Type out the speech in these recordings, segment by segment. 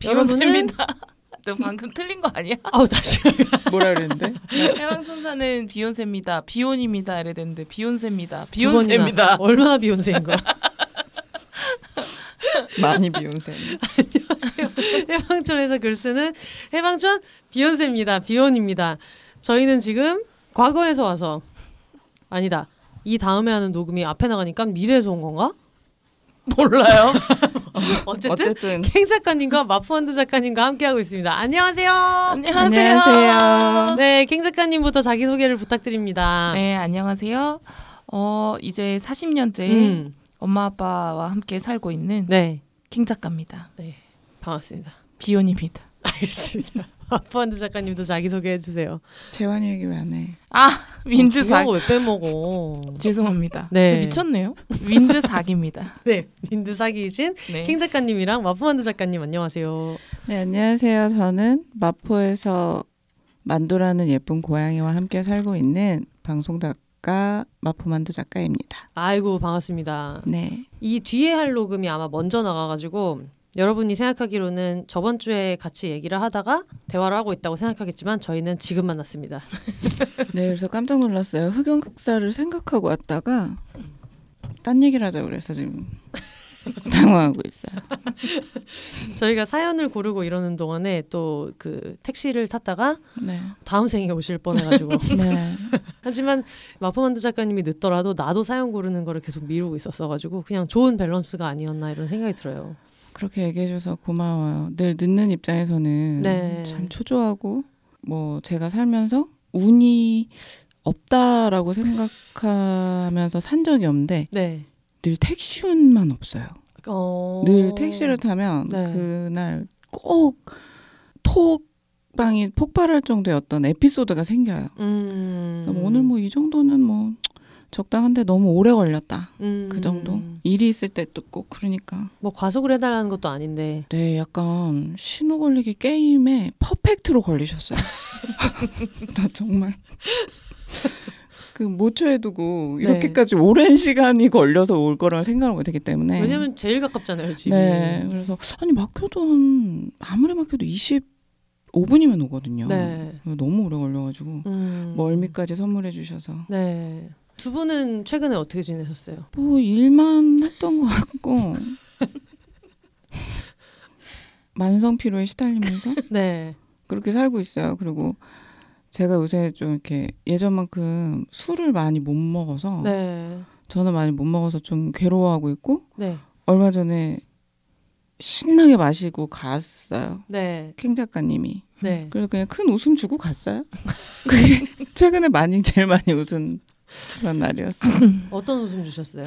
비욘세입니다. 너 방금 틀린 거 아니야? 아우 다시 뭐라 그랬는데? 해방촌사는 비욘세입니다. 비혼입니다. 이래 됐는데 비욘세입니다. 비욘세입니다. 얼마나 비욘세인 거야? 많이 비욘세. 해방촌에서 글 쓰는 해방촌 비욘세입니다. 비욘입니다. 저희는 지금 과거에서 와서 아니다. 이 다음에 하는 녹음이 앞에 나가니까 미래에서 온 건가? 몰라요. 어쨌든, 어쨌든 캥 작가님과 마프원드 작가님과 함께하고 있습니다. 안녕하세요. 안녕하세요. 안녕하세요. 네, 캥 작가님부터 자기 소개를 부탁드립니다. 네, 안녕하세요. 어, 이제 40년째 음, 엄마 아빠와 함께 살고 있는 네, 킹 작가입니다. 반갑습니다. 비혼입니다. 알겠습니다. 마프원드 작가님도 자기 소개해 주세요. 재환이 얘기 왜 안 해? 아, 중요한 윈드삭. 거왜 빼먹어? 죄송합니다. 네. 저 미쳤네요. 윈드삭입니다. 네, 윈드 사기이신 네. 킹 작가님이랑 마프원드 작가님 안녕하세요. 네 안녕하세요. 저는 마포에서 만두라는 예쁜 고양이와 함께 살고 있는 방송 작가 마포만두 작가입니다. 아이고 반갑습니다. 네. 이 뒤에 할 녹음이 아마 먼저 나가가지고 여러분이 생각하기로는 저번 주에 같이 얘기를 하다가 대화를 하고 있다고 생각하겠지만 저희는 지금 만났습니다. 네 그래서 깜짝 놀랐어요. 흑역사를 생각하고 왔다가 딴 얘기를 하자 그래서 지금 당황하고 있어요. 저희가 사연을 고르고 이러는 동안에 또 그 택시를 탔다가 네. 다음 생에 오실 뻔해가지고 네. 하지만 마포만드 작가님이 늦더라도 나도 사연 고르는 거를 계속 미루고 있었어가지고 그냥 좋은 밸런스가 아니었나 이런 생각이 들어요. 그렇게 얘기해줘서 고마워요. 늘 늦는 입장에서는 네. 참 초조하고 뭐 제가 살면서 운이 없다라고 생각하면서 산 적이 없는데 네. 늘 택시 운만 없어요. 어... 늘 택시를 타면 네. 그날 꼭 톡방이 폭발할 정도의 어떤 에피소드가 생겨요. 음... 오늘 뭐 이 정도는 뭐 적당한데 너무 오래 걸렸다. 음... 그 정도. 일이 있을 때 또 꼭 그러니까. 뭐 과속을 해달라는 것도 아닌데 네, 약간 신호 걸리기 게임에 퍼펙트로 걸리셨어요. 나 정말 그 모처에 두고 네. 이렇게까지 오랜 시간이 걸려서 올 거라 생각을 못 했기 때문에. 왜냐면 제일 가깝잖아요 집이. 네, 그래서 아니 막혀도 한 아무리 막혀도 25분이면 오거든요. 네. 너무 오래 걸려가지고 음. 멀미까지 선물해 주셔서 네. 두 분은 최근에 어떻게 지내셨어요? 뭐 일만 했던 것 같고 만성 피로에 시달리면서 네. 그렇게 살고 있어요. 그리고 제가 요새 좀 이렇게 예전만큼 술을 많이 못 먹어서 네. 저는 많이 못 먹어서 좀 괴로워하고 있고 네. 얼마 전에 신나게 마시고 갔어요. 네. 캥 작가님이. 네. 그래서 그냥 큰 웃음 주고 갔어요. 그게 최근에 많이 제일 많이 웃은 그런 날이었어요. 어떤 웃음 주셨어요?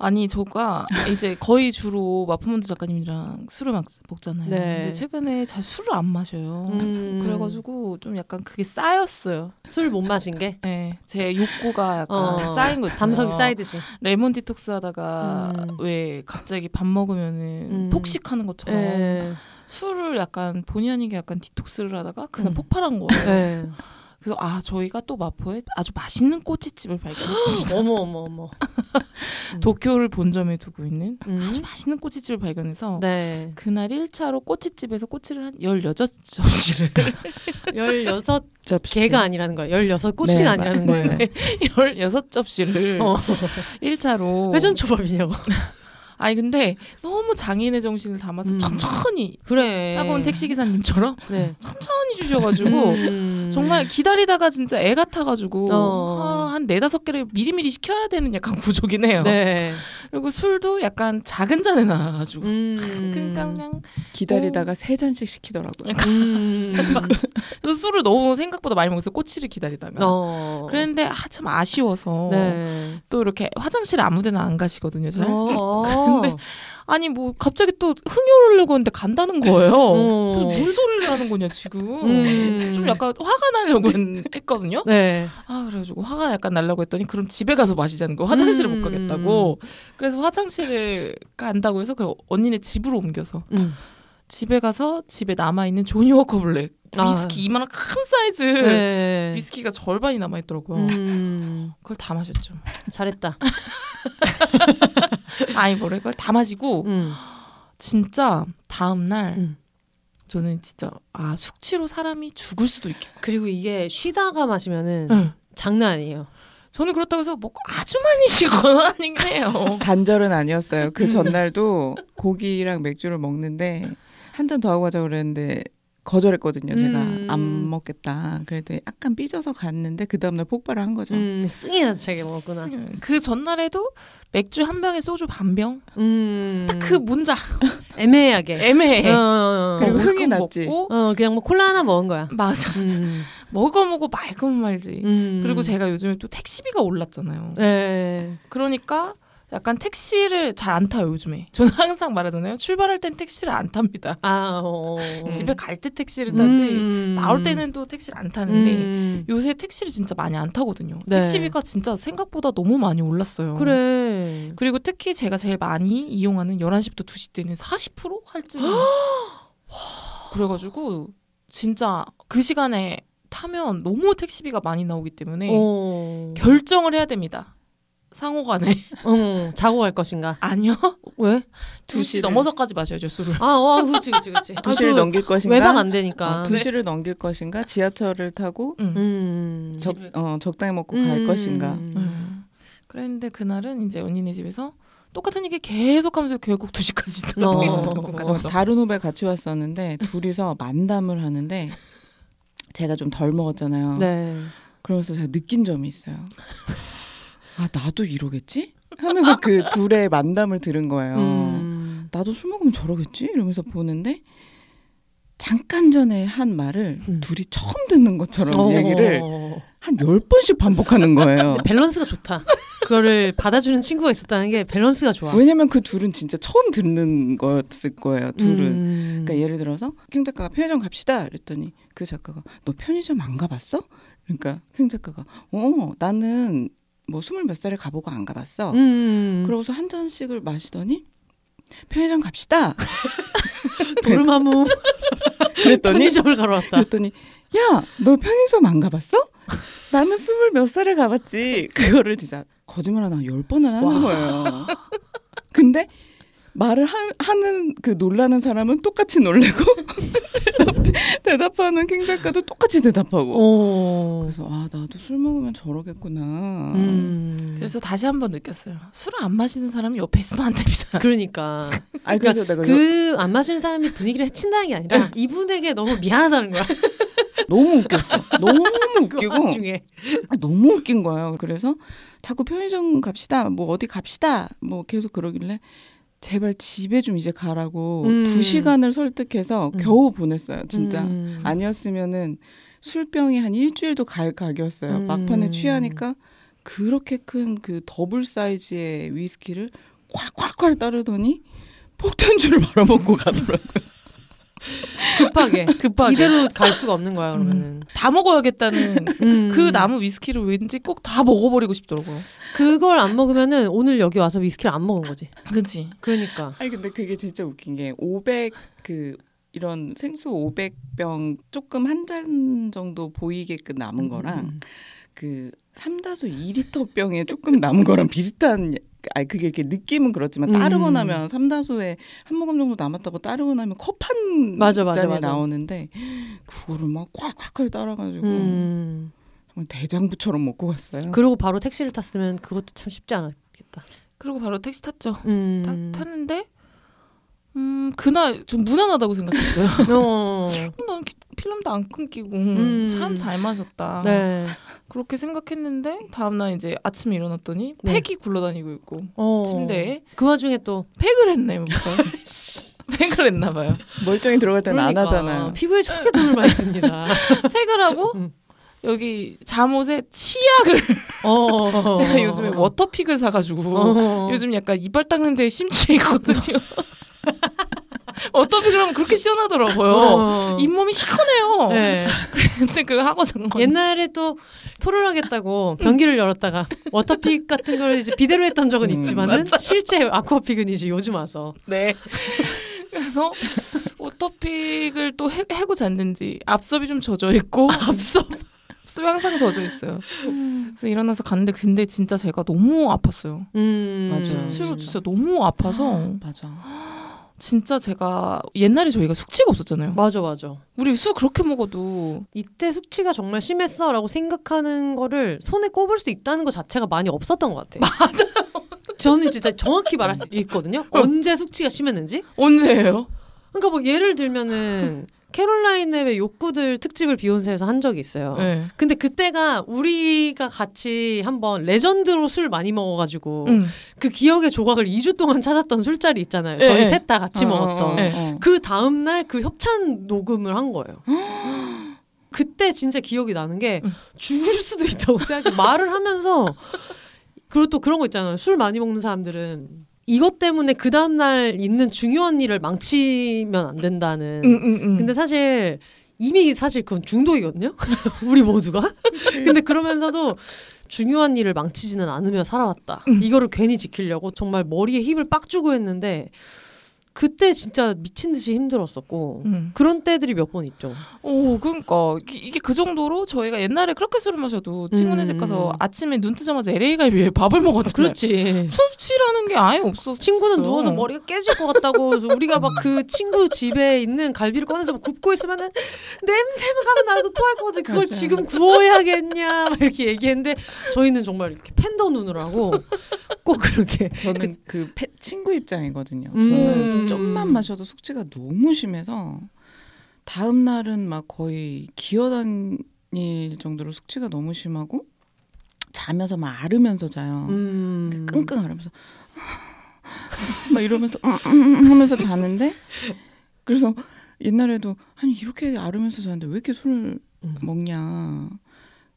아니 저가 이제 거의 주로 마포문드 작가님이랑 술을 막 먹잖아요. 네. 근데 최근에 잘 술을 안 마셔요. 음. 그래가지고 좀 약간 그게 쌓였어요. 술 못 마신 게 네, 제 욕구가 약간 어, 쌓인 거 있잖아요. 담석이 쌓이듯이. 레몬 디톡스 하다가 음. 왜 갑자기 밥 먹으면은 음. 폭식하는 것처럼 네. 술을 약간 본의 아니게 약간 디톡스를 하다가 그냥 음. 폭발한 거예요. 네. 그래서 아 저희가 또 마포에 아주 맛있는 꼬치집을 발견했습니다. 어머 어머 어머. 도쿄를 본점에 두고 있는 음. 아주 맛있는 꼬치집을 발견해서 네. 그날 1차로 꼬치집에서 꼬치를 한 16접시를 16 접시. 개가 아니라는 거예요. 16 꼬치가 네, 아니라는 네, 거예요. 네. 16접시를 어. 1차로 회전 초밥이냐고. 아니 근데 너무 장인의 정신을 담아서 음. 천천히 그래. 따가운 택시 기사님처럼 네. 천천히 주셔가지고 음. 정말 기다리다가 진짜 애 같아가지고 어. 아, 한 네다섯 개를 미리미리 시켜야 되는 약간 구조긴 해요. 네. 그리고 술도 약간 작은 잔에 나와가지고 음. 그러니까 그냥 기다리다가 세 잔씩 시키더라고요. 음. 그래서 술을 너무 생각보다 많이 먹어서 꼬치를 기다리다가 어. 그랬는데 아, 참 아쉬워서 네. 또 이렇게 화장실 아무데나 안 가시거든요. 잘. 어. 근데 아니 뭐 갑자기 또 흥이 오르려고 했는데 간다는 거예요. 어. 그래서 뭔 소리를 하는 거냐 지금. 음. 좀 약간 화가 나려고 했- 했거든요. 네. 아 그래가지고 화가 약간 나려고 했더니 그럼 집에 가서 마시자는 거 화장실을 음. 못 가겠다고. 그래서 화장실을 간다고 해서 그 언니네 집으로 옮겨서 음. 집에 가서 집에 남아 있는 조니 워커 블랙 아. 위스키 이만한 큰 사이즈 네. 위스키가 절반이 남아 있더라고요. 음. 그걸 다 마셨죠. 잘했다. 아이 뭐래 그걸 다 마시고 음. 진짜 다음 날 음. 저는 진짜 아 숙취로 사람이 죽을 수도 있겠. 그리고 이게 쉬다가 마시면은 응. 장난 아니에요. 저는 그렇다고 해서 뭐 아주 많이 쉬거나 아니긴 해요. 단절은 아니었어요. 그 음. 전날도 고기랑 맥주를 먹는데 한 잔 더 하고 가자 그랬는데 거절했거든요. 제가 음. 안 먹겠다. 그래도 약간 삐져서 갔는데 그 다음날 폭발을 한 거죠. 음, 승이나 차게 먹었구나. 그 전날에도 맥주 한 병에 소주 반 병. 음. 그 문자 애매하게. 애매해. 어, 어, 그리고 먹을 흥이 건 났지. 먹고, 어, 그냥 뭐 콜라 하나 먹은 거야. 맞아. 음. 먹어 먹어 말 거면 말지. 음. 그리고 제가 요즘에 또 택시비가 올랐잖아요. 예. 그러니까 약간 택시를 잘 안 타요 요즘에. 저는 항상 말하잖아요. 출발할 땐 택시를 안 탑니다. 아, 어. 집에 갈 때 택시를 타지. 음. 나올 때는 또 택시를 안 타는데 음. 요새 택시를 진짜 많이 안 타거든요. 네. 택시비가 진짜 생각보다 너무 많이 올랐어요. 그래. 그리고 특히 제가 제일 많이 이용하는 11시부터 2시 때는 40% 할증. 그래가지고 진짜 그 시간에 타면 너무 택시비가 많이 나오기 때문에 어. 결정을 해야 됩니다. 상호간에 어, 자고 갈 것인가? 아니요 왜? 2시 시를. 넘어서까지 마셔야죠 술을. 아, 와, 그렇지, 그렇지, 그렇지. 두 시를 넘길 것인가? 외박 안 되니까. 어, 두 시를 넘길 것인가? 지하철을 타고 음. 음. 적, 어, 적당히 먹고 갈 음. 것인가? 음. 그랬는데 그날은 이제 언니네 집에서 똑같은 얘기 계속 하면서 결국 2시까지 어. 어. 다른 후배 같이 왔었는데 둘이서 만담을 하는데 제가 좀 덜 먹었잖아요. 네. 그러면서 제가 느낀 점이 있어요. 아 나도 이러겠지? 하면서 그 둘의 만담을 들은 거예요. 음. 나도 술 먹으면 저러겠지? 이러면서 보는데 잠깐 전에 한 말을 음. 둘이 처음 듣는 것처럼 어. 얘기를 한 열 번씩 반복하는 거예요. 밸런스가 좋다. 그거를 받아주는 친구가 있었다는 게 밸런스가 좋아. 왜냐면 그 둘은 진짜 처음 듣는 거였을 거예요. 둘은. 음. 그러니까 예를 들어서 캥 작가가 편의점 갑시다 그랬더니 그 작가가 너 편의점 안 가봤어? 그러니까 캥 작가가 어 나는 뭐 스물 몇 살에 가보고 안 가봤어. 음. 그러고서 한 잔씩을 마시더니 편의점 갑시다. 도르마무 그랬더니 편의점을 가러 왔다. 그랬더니 야 너 편의점 안 가봤어? 나는 스물 몇 살에 가봤지. 그거를 진짜 거짓말 하나 열 번을 하는 와. 거예요. 근데 말을 하, 하는 그 놀라는 사람은 똑같이 놀래고 대답 하는 캥 작가도 똑같이 대답하고. 오. 그래서 아 나도 술 먹으면 저러겠구나. 음. 그래서 다시 한번 느꼈어요. 술을 안 마시는 사람이 옆에 있으면 안 됩니다. 그러니까 아니 그래서 내가 요- 그안 마시는 사람이 분위기를 해친다는 게 아니라 이분에게 너무 미안하다는 거야. 너무 웃겼어. 너무 그 웃기고. 아, 너무 웃긴 거예요. 그래서 자꾸 편의점 갑시다. 뭐 어디 갑시다. 뭐 계속 그러길래 제발 집에 좀 이제 가라고 음. 두 시간을 설득해서 음. 겨우 보냈어요. 진짜 음. 아니었으면은 술병이 한 일주일도 갈 각이었어요. 음. 막판에 취하니까 그렇게 큰 그 더블 사이즈의 위스키를 콸콸콸 따르더니 폭탄주를 말아먹고 가더라고요. 급하게 급하게 이대로 갈 수가 없는 거야 그러면은. 다 먹어야겠다는 음. 그 나무 위스키를 왠지 꼭 다 먹어버리고 싶더라고요. 그걸 안 먹으면은 오늘 여기 와서 위스키를 안 먹은 거지. 그렇지. 그러니까. 아니 근데 그게 진짜 웃긴 게 500 그 이런 생수 500병 조금 한 잔 정도 보이게끔 남은 거랑 음. 그 삼다수 2리터 병에 조금 남은 거랑 비슷한 아 그게 이렇게 느낌은 그렇지만 따르고 음. 나면 삼다수에 한 모금 정도 남았다고 따르고 나면 컵한 맞아, 맞아, 잔이 맞아. 나오는데 그거를 막 콸콸콸 따라가지고 음. 정말 대장부처럼 먹고 갔어요. 그러고 바로 택시를 탔으면 그것도 참 쉽지 않았겠다. 그리고 바로 택시 탔죠. 음. 타, 탔는데 음 그날 좀 무난하다고 생각했어요. 어. 어, 난 기- 필름도 안 끊기고 음. 참잘 마셨다. 네. 그렇게 생각했는데 다음날 이제 아침에 일어났더니 네. 팩이 굴러다니고 있고 어. 침대에 그 와중에 또 팩을 했네 뭐. 팩을 했나 봐요. 멀쩡히 들어갈 때는 그러니까 안 하잖아요. 피부에 저렇게 도움을 씁니다. 팩을 하고 음. 여기 잠옷에 치약을 어. 제가 요즘에 워터픽을 사가지고 어. 요즘 약간 이빨 닦는 데 심취해 있거든요. 워터픽을 하면 그렇게 시원하더라고요. 어. 잇몸이 시원해요. 네. 근데 그거 하고 잔 거. 옛날에 또 토를 하겠다고 변기를 열었다가 워터픽 같은 걸 이제 비대로 했던 적은 음, 있지만은. 실제 아쿠아픽은 이제 요즘 와서 네. 그래서 워터픽을 또 해, 해고 잤는지 앞섭이 좀 젖어 있고 앞서 앞섭이 항상 젖어 있어요. 그래서 일어나서 갔는데 근데 진짜 제가 너무 아팠어요. 음. 맞아요. 수치로 진짜 너무 아파서 맞아. 진짜 제가 옛날에 저희가 숙취가 없었잖아요. 맞아 맞아. 우리 술 그렇게 먹어도 이때 숙취가 정말 심했어라고 생각하는 거를 손에 꼽을 수 있다는 것 자체가 많이 없었던 것 같아요. 맞아요. 저는 진짜 정확히 말할 수 있거든요. 언제 숙취가 심했는지. 언제예요? 그러니까 뭐 예를 들면은 캐롤라인의 욕구들 특집을 비욘세에서 한 적이 있어요. 네. 근데 그때가 우리가 같이 한번 레전드로 술 많이 먹어가지고 응. 그 기억의 조각을 2주 동안 찾았던 술자리 있잖아요. 네, 저희 네. 셋다 같이 어, 먹었던. 어, 네. 어. 그 다음 날 그 협찬 녹음을 한 거예요. 그때 진짜 기억이 나는 게 응. 죽을 수도 있다고 생각해. 말을 하면서 그리고 또 그런 거 있잖아요. 술 많이 먹는 사람들은 이것 때문에 그 다음 날 있는 중요한 일을 망치면 안 된다는. 응, 응, 응. 근데 사실 이미 사실 그건 중독이거든요. 우리 모두가. 근데 그러면서도 중요한 일을 망치지는 않으며 살아왔다. 음. 이거를 괜히 지키려고 정말 머리에 힘을 빡 주고 했는데 그때 진짜 미친 듯이 힘들었었고 응. 그런 때들이 몇 번 있죠. 오, 그러니까 이게, 그 정도로 저희가 옛날에 그렇게 술을 마셔도 친구네 집 가서 음. 아침에 눈 뜨자마자 LA 갈비에 밥을 먹었잖아요. 그렇지. 숙취라는 게 아예 없었어. 친구는 누워서 머리가 깨질 것 같다고 우리가 막 그 친구 집에 있는 갈비를 꺼내서 막 굽고 있으면은 냄새가 나도 토할 것 같아. 그걸 맞아요. 지금 구워야겠냐 막 이렇게 얘기했는데 저희는 정말 이렇게 팬더 눈을 하고 꼭 그렇게 저는 그 패- 친구 입장이거든요. 음. 저는 좀만 마셔도 숙취가 너무 심해서 다음 날은 막 거의 기어다닐 정도로 숙취가 너무 심하고 자면서 막 앓으면서 자요. 음. 끙끙 앓으면서 막 이러면서 음, 음, 음 하면서 자는데 그래서 옛날에도 아니 이렇게 앓으면서 자는데 왜 이렇게 술을 음. 먹냐.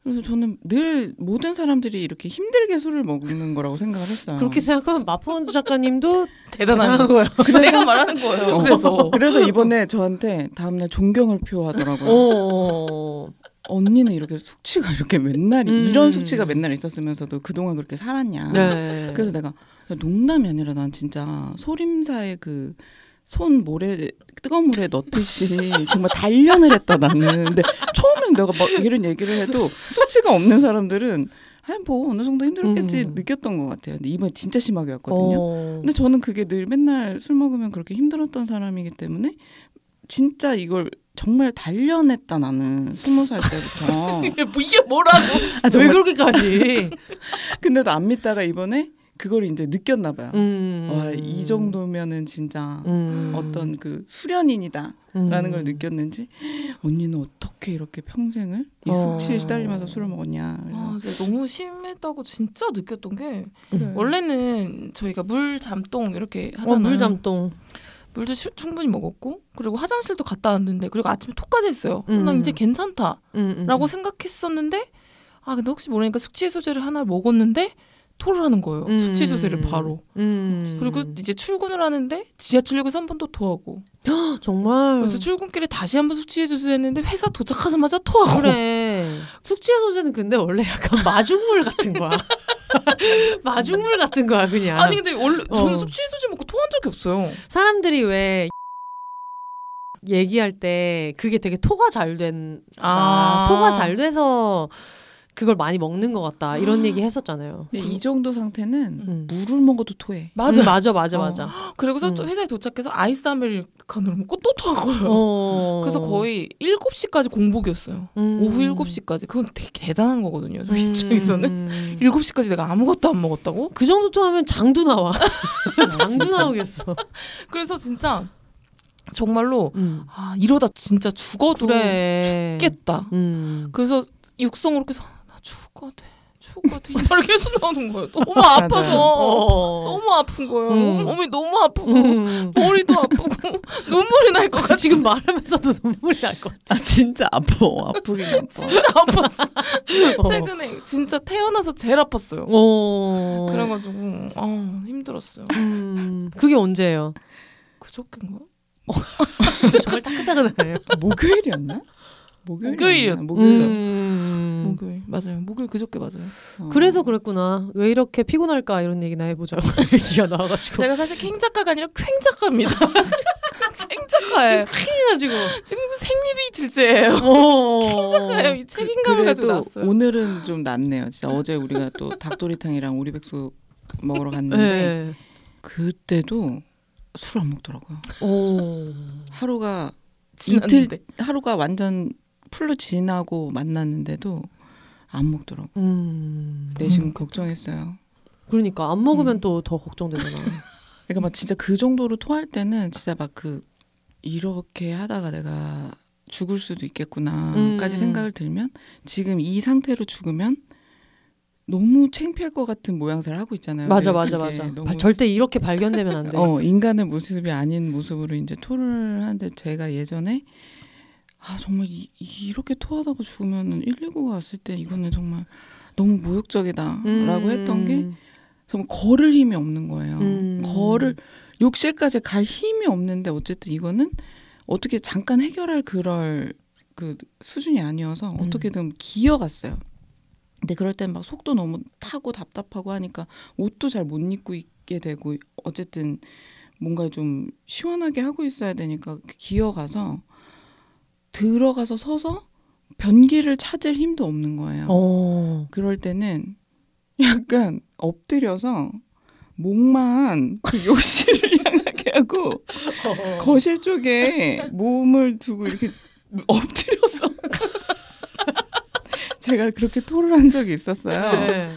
그래서 저는 늘 모든 사람들이 이렇게 힘들게 술을 먹는 거라고 생각을 했어요. 그렇게 생각하면 마포원두 작가님도 대단한 대단한 거. 거예요. 내가 말하는 거예요. 어, 그래서 그래서 이번에 저한테 다음날 존경을 표하더라고요. 어. 언니는 이렇게 숙취가 이렇게 맨날 음. 이런 숙취가 맨날 있었으면서도 그동안 그렇게 살았냐. 네. 그래서 내가 야, 농담이 아니라 난 진짜 소림사의 그 손 모래 뜨거운 물에 넣듯이 정말 단련을 했다 나는. 근데 처음엔 내가 막 이런 얘기를 해도 숙취가 없는 사람들은 아니 뭐 어느 정도 힘들었겠지 음. 느꼈던 것 같아요. 근데 이번에 진짜 심하게 왔거든요. 어. 근데 저는 그게 늘 맨날 술 먹으면 그렇게 힘들었던 사람이기 때문에 진짜 이걸 정말 단련했다 나는 스무 살 때부터. 이게, 뭐, 이게 뭐라고? 아, 왜. 그렇게까지? 근데도 안 믿다가 이번에 그걸 이제 느꼈나 봐요. 음. 와이 정도면은 진짜 음. 어떤 그 수련인이다라는 음. 걸 느꼈는지 언니는 어떻게 이렇게 평생을 이 어. 숙취에 시달리면서 술을 먹었냐. 아, 너무 심했다고 진짜 느꼈던 게 음. 원래는 저희가 물 잠동 이렇게 하잖아요. 어, 물잠동. 물도 슈- 충분히 먹었고 그리고 화장실도 갔다 왔는데 그리고 아침에 토까지 했어요. 음. 난 이제 괜찮다라고 음, 음. 생각했었는데 아 근데 혹시 모르니까 숙취 해소제를 하나 먹었는데 토를 하는 거예요. 음. 숙취 해소제를 바로. 음. 그리고 이제 출근을 하는데 지하철역에서 한 번 또 토하고 정말 그래서 출근길에 다시 한 번 숙취 해소제 했는데 회사 도착하자마자 토하고 그래. 숙취 해소제는 근데 원래 약간 마중물 같은 거야. 마중물 같은 거야 그냥. 아니 근데 원래 저는 어. 숙취 해소제 먹고 토한 적이 없어요. 사람들이 왜 얘기할 때 그게 되게 토가 잘 된, 아, 토가 잘 돼서 그걸 많이 먹는 것 같다 이런 얘기 했었잖아요. 근데 이 정도 상태는 음. 물을 먹어도 토해. 맞아, 맞아, 맞아, 어. 맞아. 그리고서 음. 또 회사에 도착해서 아이스 아메리카노를 먹고 또 토하고요. 어. 그래서 거의 7시까지 공복이었어요. 음. 오후 7시까지. 그건 되게 대단한 거거든요. 저 입장에서는. 음. 7시까지 내가 아무것도 안 먹었다고? 그 정도 또 하면 장도 나와. 장도 나오겠어. 그래서 진짜 정말로 음. 아, 이러다 진짜 죽어도 그래. 죽겠다. 음. 그래서 육성으로 계속 나 죽을 것 같아. 죽을 것 같아. 이 말이 계속 나오는 거예요. 너무 아파서 어. 너무 아픈 거예요. 음. 몸이 너무 아프고 음. 머리도 아프고 눈물이 날 것 같아. 지금 말하면서도 눈물이 날 것 같아. 아 진짜 아파. 아프긴 아파. 진짜 아팠어. 어. 최근에 진짜 태어나서 제일 아팠어요. 어. 그래가지고 아 힘들었어요. 음. 그게 언제예요? 그저께인가? 정말 따끈따끈하네요. 목요일이었나? 목요일이었나? 목요일이었- 목요일. 음. 목요일 맞아요. 목요일 그저께 맞아요. 어. 그래서 그랬구나. 왜 이렇게 피곤할까 이런 얘기나 해보자고 얘기가 나와가지고. 제가 사실 캥 작가가 아니라 퀭 작가입니다. 캥 작가예요. 해가지고. 지금 생리도 이틀째예요. 어. 캥 작가예요. 이 책임감을 가지고 그래도 나왔어요. 오늘은 좀 낫네요. 진짜 어제 우리가 또 닭도리탕이랑 오리백숙 먹으러 갔는데 네. 그때도 술 안 먹더라고요. 오. 하루가 지났는데. 하루가 완전 풀로 지나고 만났는데도 안 먹더라고. 음. 내심 음. 걱정했어요. 그러니까 안 먹으면 음. 또더 걱정되잖아. 그러니까 막 진짜 그 정도로 토할 때는 진짜 막 그 이렇게 하다가 내가 죽을 수도 있겠구나까지 음. 생각을 들면 지금 이 상태로 죽으면 너무 창피할 것 같은 모양새를 하고 있잖아요. 맞아, 맞아, 맞아. 바- 절대 이렇게 발견되면 안 돼. 어 인간의 모습이 아닌 모습으로 이제 토를 하는데 제가 예전에 아 정말 이, 이렇게 토하다가 죽으면 119가 왔을 때 이거는 정말 너무 모욕적이다라고 음. 했던 게 정말 걸을 힘이 없는 거예요. 음. 걸을 욕실까지 갈 힘이 없는데 어쨌든 이거는 어떻게 잠깐 해결할 그럴 그 수준이 아니어서 음. 어떻게든 기어갔어요. 근데 그럴 땐 막 속도 너무 타고 답답하고 하니까 옷도 잘 못 입고 있게 되고 어쨌든 뭔가 좀 시원하게 하고 있어야 되니까 기어가서 들어가서 서서 변기를 찾을 힘도 없는 거예요. 어. 그럴 때는 약간 엎드려서 목만 그 욕실을 향하게 하고 거실 쪽에 몸을 두고 이렇게 엎드려서 제가 그렇게 토를 한 적이 있었어요. 네.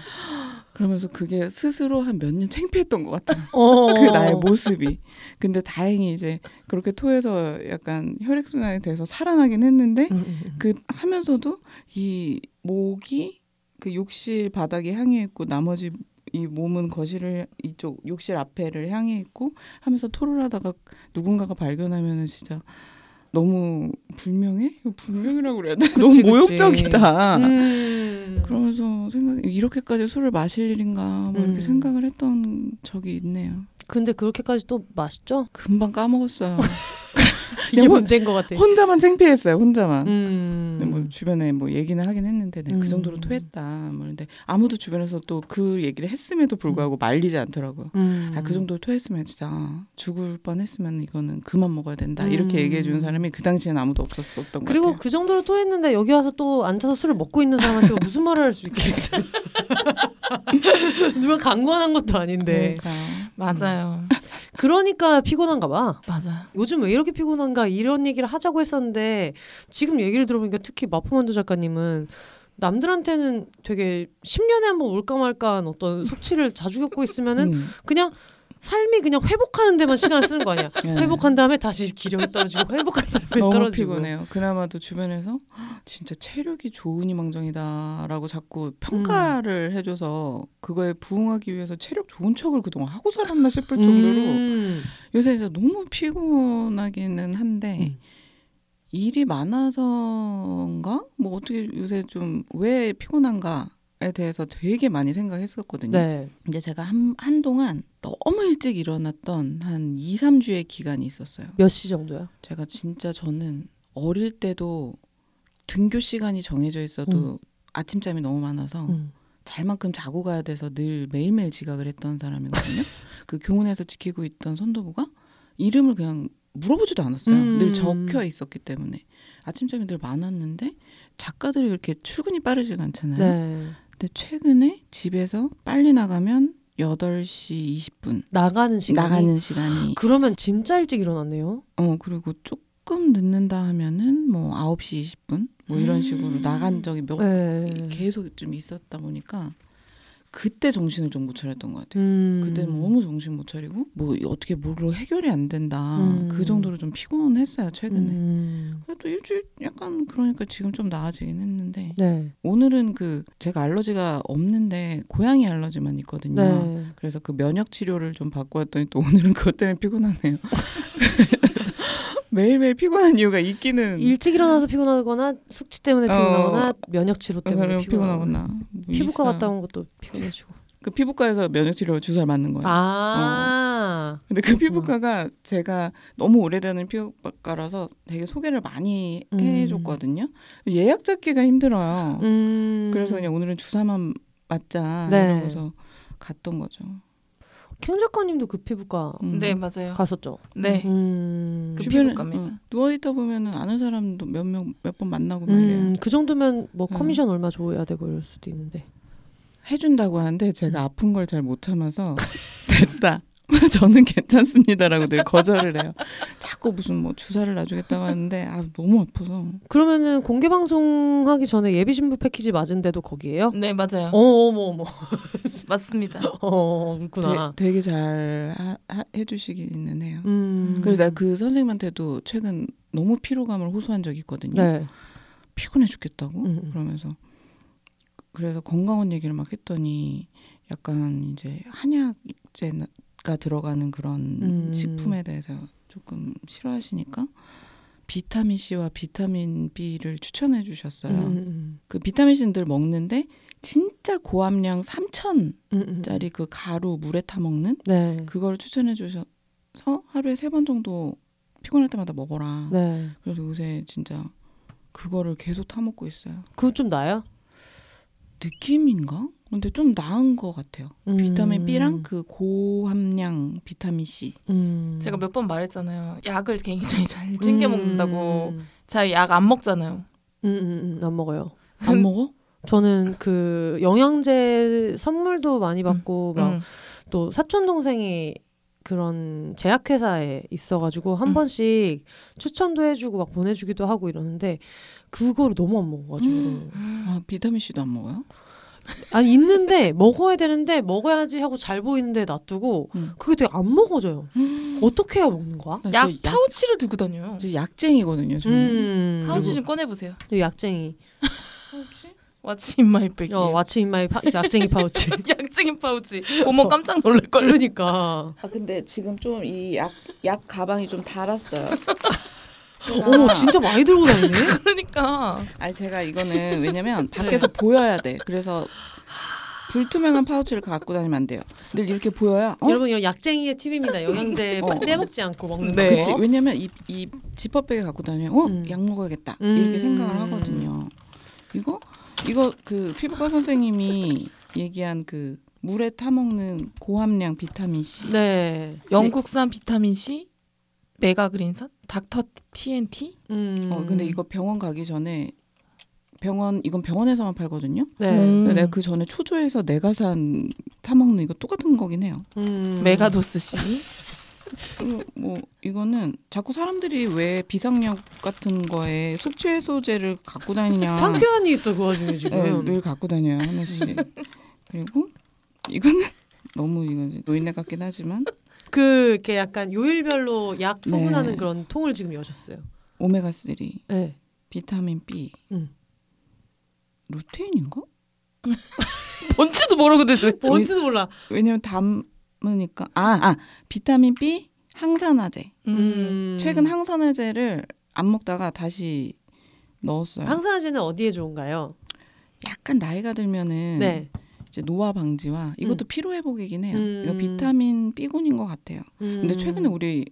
그러면서 그게 스스로 한 몇 년 창피했던 것 같아요. 어. 그 나의 모습이. 근데 다행히 이제 그렇게 토해서 약간 혈액순환이 돼서 살아나긴 했는데 음, 음, 음. 그 하면서도 이 목이 그 욕실 바닥에 향해 있고 나머지 이 몸은 거실을 이쪽 욕실 앞에를 향해 있고 하면서 토를 하다가 누군가가 발견하면은 진짜 너무 불명예? 이거 불명이라고 그래야 돼? 너무. 모욕적이다. 음. 그러면서 생각 이렇게까지 술을 마실 일인가 뭐 이렇게 음. 생각을 했던 적이 있네요. 근데 그렇게까지 또 맛있죠? 금방 까먹었어요. 이게 혼- 문제인 것 같아. 혼자만 창피했어요. 혼자만. 음. 뭐 주변에 뭐 얘기는 하긴 했는데 내가 음. 그 정도로 토했다. 뭐 근데 아무도 주변에서 또 그 얘기를 했음에도 불구하고 말리지 않더라고요. 음. 아그 정도로 토했으면 진짜 죽을 뻔했으면 이거는 그만 먹어야 된다. 음. 이렇게 얘기해 주는 사람이 그 당시엔 아무도 없었었던 것 그리고 같아요. 그 정도로 토했는데 여기 와서 또 앉아서 술을 먹고 있는 사람한테 무슨 말을 할 수 있겠어요? 누가 강권한 것도 아닌데. 그러니까요. 맞아요. 그러니까 피곤한가 봐. 맞아. 요즘 왜 이렇게 피곤한가 이런 얘기를 하자고 했었는데 지금 얘기를 들어보니까 특히 마포만두 작가님은 남들한테는 되게 10년에 한 번 올까 말까한 어떤 숙취를 자주 겪고 있으면은 음. 그냥 삶이 그냥 회복하는 데만 시간을 쓰는 거 아니야. 네. 회복한 다음에 다시 기력이 떨어지고 회복한 다음에 너무 떨어지고. 피곤해요. 그나마도 주변에서 "헉, 진짜 체력이 좋으니 망정이다라고 자꾸 평가를 음. 해줘서 그거에 부응하기 위해서 체력 좋은 척을 그동안 하고 살았나 싶을 정도로 음. 요새 이제 너무 피곤하기는 한데 음. 일이 많아서인가? 뭐 어떻게 요새 좀 왜 피곤한가에 대해서 되게 많이 생각했었거든요. 네. 이제 제가 한, 한동안 너무 일찍 일어났던 한 2, 3주의 기간이 있었어요. 몇 시 정도야? 제가 진짜 저는 어릴 때도 등교 시간이 정해져 있어도 아침잠이 너무 많아서 음. 잘만큼 자고 가야 돼서 늘 매일매일 지각을 했던 사람이거든요. 그 교문에서 지키고 있던 선도부가 이름을 그냥 물어보지도 않았어요. 음. 늘 적혀 있었기 때문에 아침잠이 늘 많았는데 작가들이 그렇게 출근이 빠르지가 않잖아요. 네. 근데 최근에 집에서 빨리 나가면 8시 20분 나가는 시간이 나가는 시간이 그러면 진짜 일찍 일어났네요. 어 그리고 조금 늦는다 하면은 뭐 9시 20분 뭐 이런 식으로 음. 나간 적이 몇 네. 계속 좀 있었다 보니까 그때 정신을 좀 못 차렸던 것 같아요. 음. 그때 너무 정신 못 차리고 뭐 어떻게 뭘로 해결이 안 된다. 음. 그 정도로 좀 피곤했어요 최근에. 음. 그래도 일주일 약간 그러니까 지금 좀 나아지긴 했는데 네. 오늘은 그 제가 알러지가 없는데 고양이 알러지만 있거든요. 네. 그래서 그 면역 치료를 좀 받고 왔더니 또 오늘은 그것 때문에 피곤하네요. 매일매일 피곤한 이유가 있기는 일찍 일어나서 피곤하거나 숙취 때문에 어. 피곤하거나 면역 치료 때문에 피곤하거나. 피곤하거나 뭐 피부과 있어요. 갔다 온 것도 피곤해지고. 그 피부과에서 면역 치료 주사를 맞는 거예요. 아. 근데 그. 피부과가 제가 너무 오래되는 피부과라서 되게 소개를 많이 음. 해줬거든요. 예약 잡기가 힘들어요. 음. 그래서 그냥 오늘은 주사만 맞자 네. 이러고서 갔던 거죠. 캥 작가님도 그 피부과 음. 네 맞아요. 갔었죠. 네. 음. 그 피부과입니다. 어, 누워 있다 보면은 아는 사람도 몇 명 몇 번 만나고 말이에요. 음, 그 정도면 뭐 음. 커미션 얼마 줘야 되고 이럴 수도 있는데. 해준다고 하는데 제가 아픈 걸 잘 못 참아서 됐다. 저는 괜찮습니다라고 늘 거절을 해요. 자꾸 무슨 뭐 주사를 놔주겠다고 하는데 아 너무 아파서 그러면은 공개 방송하기 전에 예비 신부 패키지 맞은데도 거기에요? 네 맞아요. 어, 어머 어머. 맞습니다. 어, 그렇구나. 되게, 되게 잘 하- 하- 해주시기는 해요. 음. 그리고 내가 그 선생님한테도 최근 너무 피로감을 호소한 적이 있거든요. 네. 피곤해 죽겠다고 음, 음. 그러면서 그래서 건강원 얘기를 막 했더니 약간 이제 한약제 가 들어가는 그런 음. 식품에 대해서 조금 싫어하시니까 비타민 C와 비타민 B를 추천해 주셨어요. 음, 음, 그 비타민 C는 늘 먹는데 진짜 고함량 3,000짜리 음, 음. 그 가루 물에 타 먹는 네. 그걸 추천해 주셔서 하루에 세 번 정도 피곤할 때마다 먹어라. 네. 그래서 요새 진짜 그거를 계속 타 먹고 있어요. 그거 좀 나요? 느낌인가? 근데 좀 나은 것 같아요. 음. 비타민 B랑 그 고함량 비타민 C. 음. 제가 몇 번 말했잖아요. 약을 굉장히 잘 챙겨 먹는다고. 음, 자약안 먹잖아요. 음, 음, 음, 안 먹어요. 안 먹어? 저는 그 영양제 선물도 많이 받고 막 음. 또 사촌 동생이 그런 제약회사에 있어가지고 한 음. 번씩 추천도 해주고 막 보내주기도 하고 이러는데 그거를 너무 안 먹어가지고 음. 아 비타민 C도 안 먹어요? 아니 있는데 먹어야 되는데 먹어야지 하고 잘 보이는데 놔두고 음. 그게 되게 안 먹어져요. 어떻게 해야 먹는 거야? 나약 진짜 파우치를 들고 다녀요. 진짜 약쟁이거든요. 저는. 음, 파우치 좀 꺼내 보세요. 이 약쟁이. What's in my bag이. 어, What's in my 파, 약쟁이 파우치. 약쟁이 파우치. 보면 깜짝 놀랄 걸. 그러니까. 아 근데 지금 좀 이 약 약 가방이 좀 달았어요. 어머 진짜 많이 들고 다니네. 그러니까. 아니 제가 이거는 왜냐면 밖에서 보여야 돼. 그래서 불투명한 파우치를 갖고 다니면 안 돼요. 늘 이렇게 보여야 어? 여러분 이거 약쟁이의 팁입니다. 영양제 어. 빼먹지 않고 먹는 네. 거. 그치 왜냐면 이, 이 지퍼백에 갖고 다니면 어? 음. 약 먹어야겠다 음. 이렇게 생각을 하거든요. 이거 이거 그 피부과 선생님이 얘기한 그 물에 타 먹는 고함량 비타민 C. 네. 영국산 비타민 C, 메가 그린산, 닥터 TNT. 음. 어 근데 이거 병원 가기 전에 병원 이건 병원에서만 팔거든요. 네. 음. 내가 그 전에 초조해서 내가 산 타 먹는 이거 똑같은 거긴 해요. 음. megadose. 그리고 뭐 이거는 자꾸 사람들이 왜 비상약 같은 거에 숙취 해소제를 갖고 다니냐. 상쾌한이 있어 그 와중에 지금. 네, 늘 갖고 다녀요 하나씩. 그리고 이거는 너무 이건 노인네 같긴 하지만 그 이렇게 약간 요일별로 약 소분하는 네. 그런 통을 지금 여셨어요. 오메가 3, 네. 비타민 B, 음. 루테인인가? 뭔지도 모르고 드세요. 뭔지도 몰라. 왜냐면 담으니까 아, 아 비타민 B 항산화제. 음. 최근 항산화제를 안 먹다가 다시 넣었어요. 항산화제는 어디에 좋은가요? 약간 나이가 들면은 네. 이제 노화 방지와 이것도 피로 회복이긴 해요. 음. 이거 비타민 B군인 것 같아요. 근데 음. 최근에 우리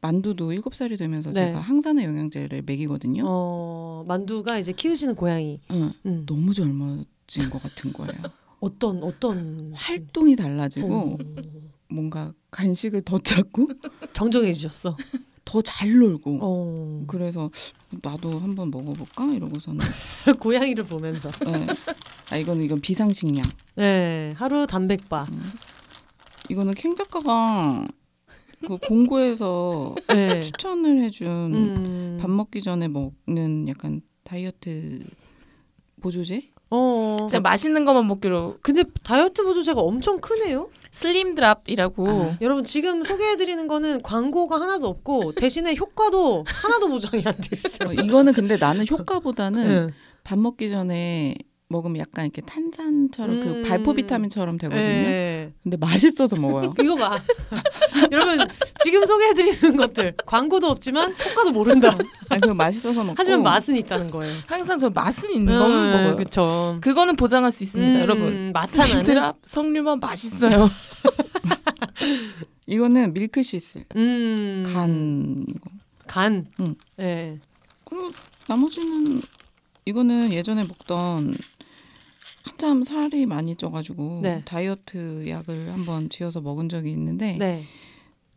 만두도 일곱 살이 되면서 네. 제가 항산화 영양제를 먹이거든요. 어, 만두가 이제 키우시는 고양이. 응, 음. 너무 젊어진 것 같은 거예요. 어떤 어떤 활동이 달라지고 어, 뭔가 간식을 더 찾고 정정해지셨어. 더 잘 놀고 어. 그래서 나도 한번 먹어볼까 이러고서는 고양이를 보면서. 네. 아 이거는 이건 비상식량 네. 하루 단백바. 이거는 캥 작가가 그 공고에서 네. 추천을 해준 음. 밥 먹기 전에 먹는 약간 다이어트 보조제 어. 제가 맛있는 것만 먹기로 근데 다이어트 보조제가 엄청 크네요. 슬림 드랍이라고 아. 여러분 지금 소개해드리는 거는 광고가 하나도 없고 대신에 효과도 하나도 보장이 안 돼 있어. 어, 이거는 근데 나는 효과보다는 응. 밥 먹기 전에 먹으면 약간 이렇게 탄산처럼 음. 그 발포 비타민처럼 되거든요. 예. 근데 맛있어서 먹어요. 이거 봐. 여러분 지금 소개해드리는 것들 광고도 없지만 효과도 모른다. 아니 그 맛있어서 먹고. 하지만 맛은 있다는 거예요. 항상 저 맛은 있는 것만 음, 먹어요. 그쵸. 그거는 보장할 수 있습니다, 음, 여러분. 맛 하나는. 드랍 석류만 맛있어요. 이거는 밀크시슬 음. 간 이거. 간. 응. 예. 그리고 나머지는 이거는 예전에 먹던 한참 살이 많이 쪄가지고 네. 다이어트 약을 한번 지어서 먹은 적이 있는데 네.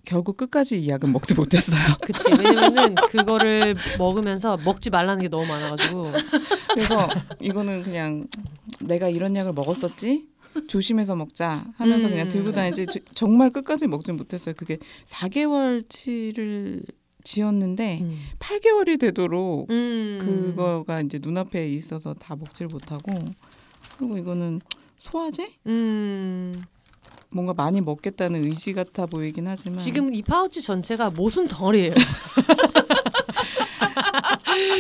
결국 끝까지 이 약은 먹지 못했어요. 그치. 왜냐면은 그거를 먹으면서 먹지 말라는 게 너무 많아가지고. 그래서 이거는 그냥 내가 이런 약을 먹었었지 조심해서 먹자 하면서 음. 그냥 들고 다니지 저- 정말 끝까지 먹진 못했어요. 그게 4개월치를 지었는데 음. 8개월이 되도록 음. 그거가 이제 눈앞에 있어서 다 먹질 못하고 그리고 이거는 소화제? 음. 뭔가 많이 먹겠다는 의지 같아 보이긴 하지만 지금 이 파우치 전체가 모순 덩어리예요.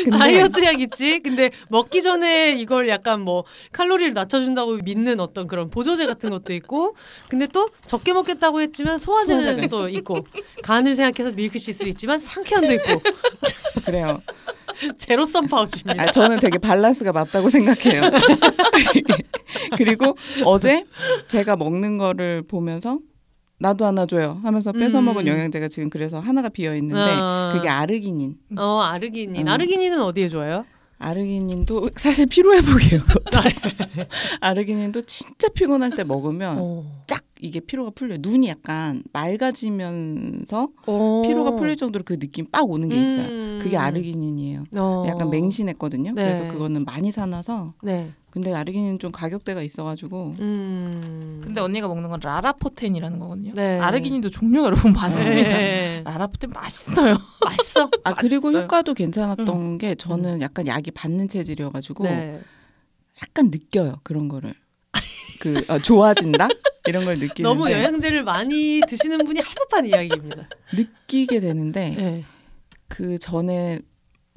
근데 다이어트 약 있지. 근데 먹기 전에 이걸 약간 뭐 칼로리를 낮춰준다고 믿는 어떤 그런 보조제 같은 것도 있고, 근데 또 적게 먹겠다고 했지만 소화제는 또 있고, 간을 생각해서 milk thistle 있지만 상쾌한도 있고, 그래요. 제로섬 파우치입니다. 아, 저는 되게 밸런스가 맞다고 생각해요. 그리고 어제 제가 먹는 거를 보면서 나도 하나 줘요 하면서 뺏어 음. 먹은 영양제가 지금 그래서 하나가 비어 있는데 아. 그게 아르기닌. 어 아르기닌. 음. 아르기닌은 어디에 좋아요? 아르기닌도 사실 피로 회복이에요. 그것도. 네. 아르기닌도 진짜 피곤할 때 먹으면 어. 쫙 이게 피로가 풀려요. 눈이 약간 맑아지면서 어. 피로가 풀릴 정도로 그 느낌 빡 오는 게 있어요. 음. 그게 아르기닌이에요. 어. 약간 맹신했거든요. 네. 그래서 그거는 많이 사놔서 네. 근데 아르기닌 좀 가격대가 있어가지고 음. 근데 언니가 먹는 건 라라포텐이라는 거거든요. 네. 아르기닌도 종류가 여러분 많습니다. 네. 라라포텐 맛있어요. 맛있어. 아 그리고 맛있어요. 효과도 괜찮았던 게 저는 약간 약이 받는 체질이어가지고 네. 약간 느껴요 그런 거를 그 아, 좋아진다 이런 걸 느끼는데 너무 영양제를 많이 드시는 분이 할 법한 이야기입니다. 느끼게 되는데 네. 그 전에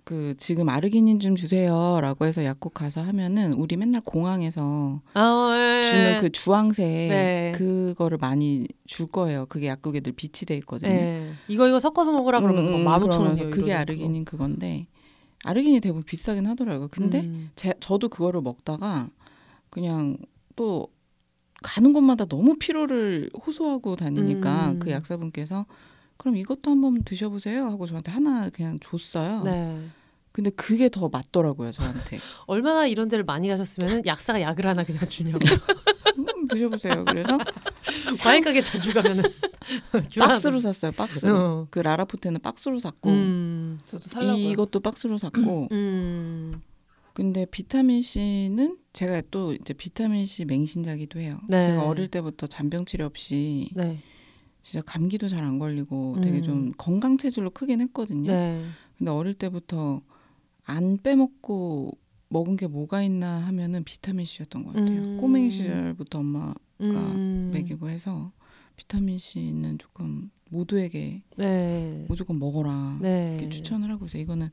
그 지금 아르기닌 좀 주세요라고 해서 약국 가서 하면은 우리 맨날 공항에서 아, 예. 주는 그 주황색 네. 그거를 많이 줄 거예요. 그게 약국에 늘 비치돼 있거든요. 예. 이거 이거 섞어서 먹으라 그러면 음, 뭐 음, 15,000원이에요. 그러면서 그게 아르기닌 그건데 아르기닌이 대부분 비싸긴 하더라고요. 근데 음. 제, 저도 그거를 먹다가 그냥 또 가는 곳마다 너무 피로를 호소하고 다니니까 음. 그 약사분께서 그럼 이것도 한번 드셔보세요 하고 저한테 하나 그냥 줬어요. 네. 근데 그게 더 맞더라고요 저한테. 얼마나 이런 데를 많이 가셨으면 약사가 약을 하나 그냥 주냐고. 음, 드셔보세요. 그래서 과일 가게 자주 가면은 박스로 샀어요. 박스로. 어. 그 라라포테는 박스로 샀고 음. 저도 살라고요. 이것도 박스로 샀고 음. 근데 비타민 C는 제가 또 이제 비타민 C 맹신자기도 해요. 네. 제가 어릴 때부터 잔병 치료 없이 네. 진짜 감기도 잘 안 걸리고 되게 음. 좀 건강 체질로 크긴 했거든요. 네. 근데 어릴 때부터 안 빼먹고 먹은 게 뭐가 있나 하면은 비타민 C였던 것 같아요. 음. 꼬맹이 시절부터 엄마 음. 먹이고 해서 비타민 C는 조금 모두에게 네. 무조건 먹어라 네. 이렇게 추천을 하고 있어요. 이거는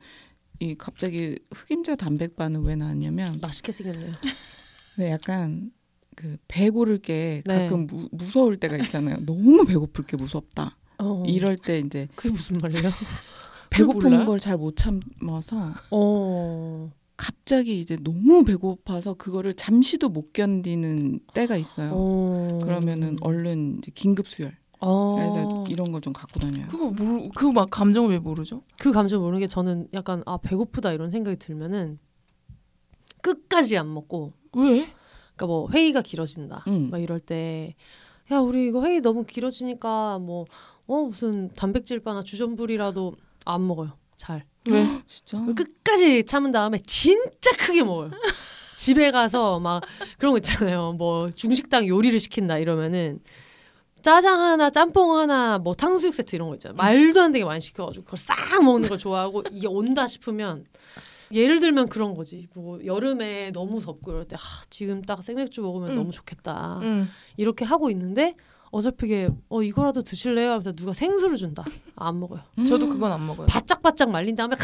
이 갑자기 흑임자 단백반은 왜 나왔냐면 맛있게 생겼네요. 네, 약간 그 배 고를 게 네. 가끔 무, 무서울 때가 있잖아요. 너무 배고플 게 무섭다. 어. 이럴 때 이제 그게 무슨 말이에요? 배고픈? 걸 잘 못 참아서 어. 갑자기 이제 너무 배고파서 그거를 잠시도 못 견디는 때가 있어요. 어. 그러면은 얼른 이제 긴급 수혈. 어. 그래서 이런 걸 좀 갖고 다녀요. 그거 모르 그막 감정을 왜 모르죠? 그 감정 모르는 게 저는 약간 아 배고프다 이런 생각이 들면은 끝까지 안 먹고 왜? 그러니까 뭐 회의가 길어진다 음. 막 이럴 때 야 우리 이거 회의 너무 길어지니까 뭐 어 무슨 단백질 바나 주전부리라도 안 먹어요 잘 왜? 진짜? 끝까지 참은 다음에 진짜 크게 먹어요 집에 가서 막 그런 거 있잖아요 뭐 중식당 요리를 시킨다 이러면은 짜장 하나 짬뽕 하나 뭐 탕수육 세트 이런 거 있잖아요 말도 안 되게 많이 시켜가지고 그걸 싹 먹는 걸 좋아하고 이게 온다 싶으면 예를 들면 그런 거지. 뭐 여름에 너무 덥고 이럴 때 아, 지금 딱 생맥주 먹으면 음. 너무 좋겠다. 음. 이렇게 하고 있는데 어설프게 어 이거라도 드실래요? 하면서 누가 생수를 준다. 아, 안 먹어요. 저도 그건 안 먹어요. 바짝바짝 말린 다음에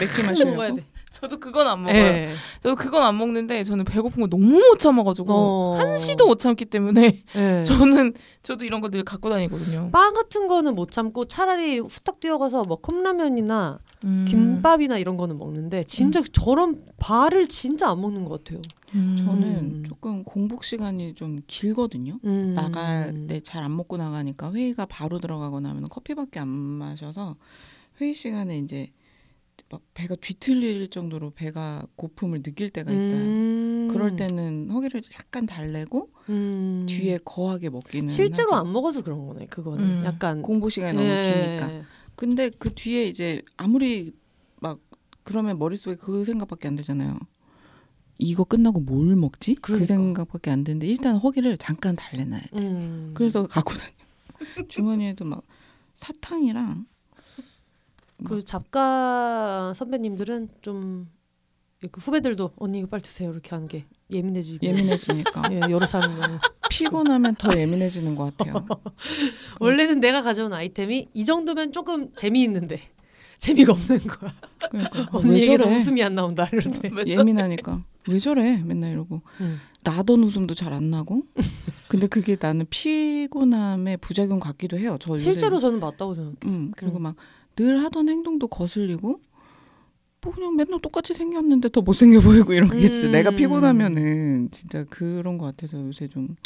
맥주 먹어야 마시려고. 돼. 저도 그건 안 먹어요. 예. 저도 그건 안 먹는데 저는 배고픈 거 너무 못 참아가지고 어. 한시도 못 참기 때문에 예. 저는 저도 이런 거 늘 갖고 다니거든요. 빵 같은 거는 못 참고 차라리 후딱 뛰어가서 뭐 컵라면이나 음. 김밥이나 이런 거는 먹는데 진짜 저런 발을 진짜 안 먹는 것 같아요. 음. 저는 조금 공복 시간이 좀 길거든요. 음. 나갈 때 잘 안 먹고 나가니까 회의가 바로 들어가거나 하면 커피밖에 안 마셔서 회의 시간에 이제 막 배가 뒤틀릴 정도로 배가 고픔을 느낄 때가 있어요. 음. 그럴 때는 허기를 잠깐 달래고 음. 뒤에 거하게 먹기는 실제로 하죠. 안 먹어서 그런 거네. 그거는 음. 약간 공복 시간이 너무 예. 기니까. 근데 그 뒤에 이제 아무리 막 그러면 머릿속에 그 생각밖에 안 들잖아요. 이거 끝나고 뭘 먹지? 그 그러니까. 생각밖에 안 드는데 일단 허기를 잠깐 달래놔야 돼. 음. 그래서 갖고 다녀. 주머니에도 막 사탕이랑 그 작가 선배님들은 좀 그 후배들도 언니 이거 빨리 드세요 이렇게 하는 게 예민해지고 예민해지니까 예, 여러 사람은 피곤하면 더 예민해지는 것 같아요. 원래는 내가 가져온 아이템이 이 정도면 조금 재미있는데 재미가 없는 거야. 그러니까 아, 왜 언니에게서 저래? 웃음이 안 나온다 이런데. 예민하니까 왜 저래? 맨날 이러고 음. 나던 웃음도 잘 안 나고. 근데 그게 나는 피곤함의 부작용 같기도 해요. 저 요새 실제로 저는 맞다고 생각해. 음, 그리고 음. 막 늘 하던 행동도 거슬리고 뭐 그냥 맨날 똑같이 생겼는데 더 못생겨 보이고 이런 게 진짜 음. 내가 피곤하면은 진짜 그런 것 같아서 요새 좀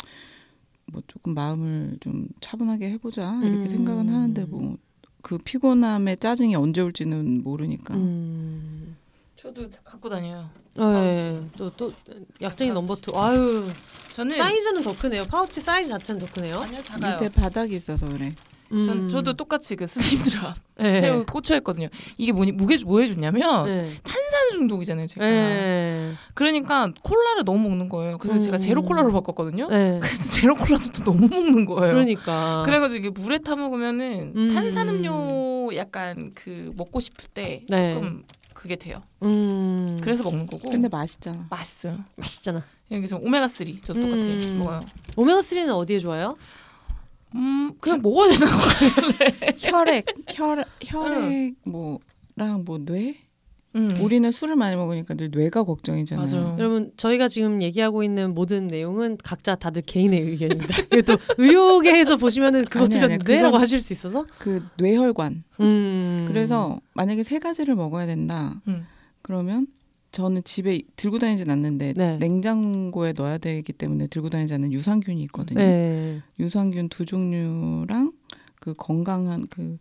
뭐 조금 마음을 좀 차분하게 해보자 이렇게 음. 생각은 하는데 뭐 그 피곤함의 짜증이 언제 올지는 모르니까 음. 저도 갖고 다녀요. 예. 또또 약쟁이 number two. 아유 저는 사이즈는 더 크네요. 파우치 사이즈 자체는 더 크네요. 아니요 작아요. 밑에 바닥이 있어서 그래. 음. 전, 저도 똑같이 그 스님드랍 예. 요새 꽂혀 있거든요. 이게 뭐니 무게 뭐 해줬냐면 예. 탄산 중독이잖아요, 제가. 예. 그러니까 콜라를 너무 먹는 거예요. 그래서 제가 음. 제로 콜라로 바꿨거든요. 예. 근데 제로 콜라도 또 너무 먹는 거예요. 그러니까. 그래가지고 이게 물에 타 먹으면은 음. 탄산 음료 약간 그 먹고 싶을 때 네. 조금 그게 돼요. 음. 그래서 먹는 거고 근데 맛있잖아. 맛있어요. 맛있잖아. 여기 좀 오메가 3 저도 똑같아요. 음. 먹어요. 오메가 3는 어디에 좋아요? 음 그냥 먹어야 되는 거예요. 혈액, 혈, 혈액 뭐랑 뭐 뇌? 음. 우리는 술을 많이 먹으니까 늘 뇌가 걱정이잖아요. 맞아요. 여러분 저희가 지금 얘기하고 있는 모든 내용은 각자 다들 개인의 의견입니다. 또 의료계에서 보시면은 그거 틀렸는데라고 하실 수 있어서. 그 뇌혈관. 음. 그래서 만약에 세 가지를 먹어야 된다. 음. 그러면 저는 집에 들고 다니진 않는데 네. 냉장고에 넣어야 되기 때문에 들고 다니지 않는 유산균이 있거든요. 네. 유산균 두 종류랑 그 건강한 그,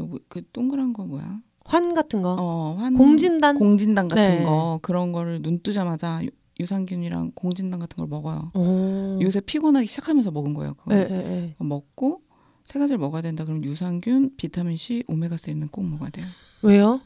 요- 그 동그란 거 뭐야? 환 같은 거. 어, 환 공진단. 공진단 같은 네. 거 그런 거를 눈 뜨자마자 유- 유산균이랑 공진단 같은 걸 먹어요. 오. 요새 피곤하기 시작하면서 먹은 거예요. 그거 네, 네, 네. 먹고 세 가지를 먹어야 된다. 그럼 유산균, 비타민 C, 오메가 3는 꼭 먹어야 돼요. 왜요?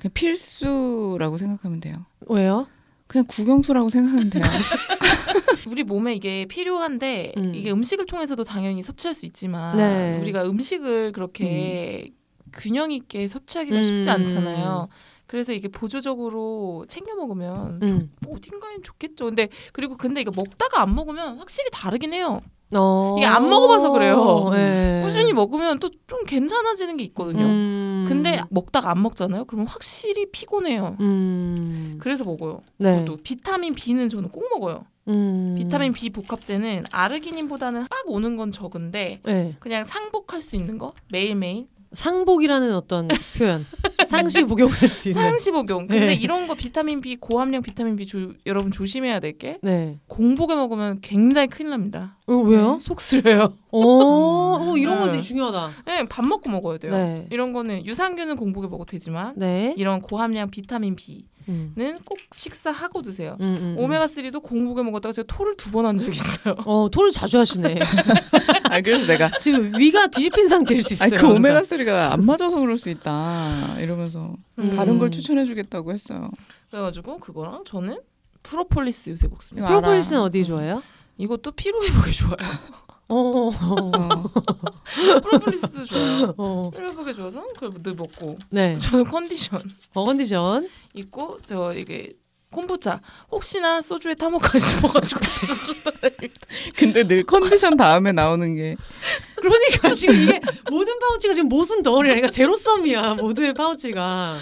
그냥 필수라고 생각하면 돼요. 왜요? 그냥 국영수라고 생각하면 돼요. 우리 몸에 이게 필요한데 음. 이게 음식을 통해서도 당연히 섭취할 수 있지만 네. 우리가 음식을 그렇게 균형 있게 섭취하기가 음. 쉽지 않잖아요. 그래서 이게 보조적으로 챙겨 먹으면 음. 어딘가엔 좋겠죠. 근데 그리고 근데 이거 먹다가 안 먹으면 확실히 다르긴 해요. 어. 이게 안 먹어봐서 그래요. 네. 꾸준히 먹으면 또 좀 괜찮아지는 게 있거든요. 음. 근데 먹다가 안 먹잖아요. 그러면 확실히 피곤해요. 음. 그래서 먹어요. 네. 저도 비타민 B는 저는 꼭 먹어요. 음. 비타민 B 복합제는 아르기닌보다는 막 오는 건 적은데 네. 그냥 상복할 수 있는 거 매일매일 상복이라는 어떤 표현. 상시 복용할 수 있는. 상시 복용. 근데 네. 이런 거 비타민 B 고함량 비타민 B 조, 여러분 조심해야 될게 네. 공복에 먹으면 굉장히 큰일 납니다. 어, 왜요? 네, 속 쓰려요. 어, 어, 이런 거 네. 되게 중요하다. 네, 밥 먹고 먹어야 돼요. 네. 이런 거는 유산균은 공복에 먹어도 되지만 네. 이런 고함량 비타민 B는 음. 꼭 식사하고 드세요. 음, 음, 음. 오메가 3도 공복에 먹었다가 제가 토를 두 번 한 적이 있어요. 어, 토를 자주 하시네. 아 그래서 내가 지금 위가 뒤집힌 상태일 수 있어요. 아니 그. 오메가 3가 안 맞아서 그럴 수 있다 이러면서 음. 다른 걸 추천해주겠다고 했어요. 그래가지고 그거랑 저는 프로폴리스 요새 먹습니다. 프로폴리스는 어디 좋아요? 이것도 피로 회복에 좋아요. 어. 어. 프로폴리스도 좋아요. 어. 혈액에 좋아서 그걸 늘 먹고 네. 저는 컨디션 어, 컨디션. 있고 저 이게 콤부차 혹시나 소주에 타먹까 싶어가지고 근데 늘 컨디션 다음에 나오는 게 그러니까 지금 이게 모든 파우치가 지금 모순 덩어리야. 그러니까 제로섬이야. 모두의 파우치가.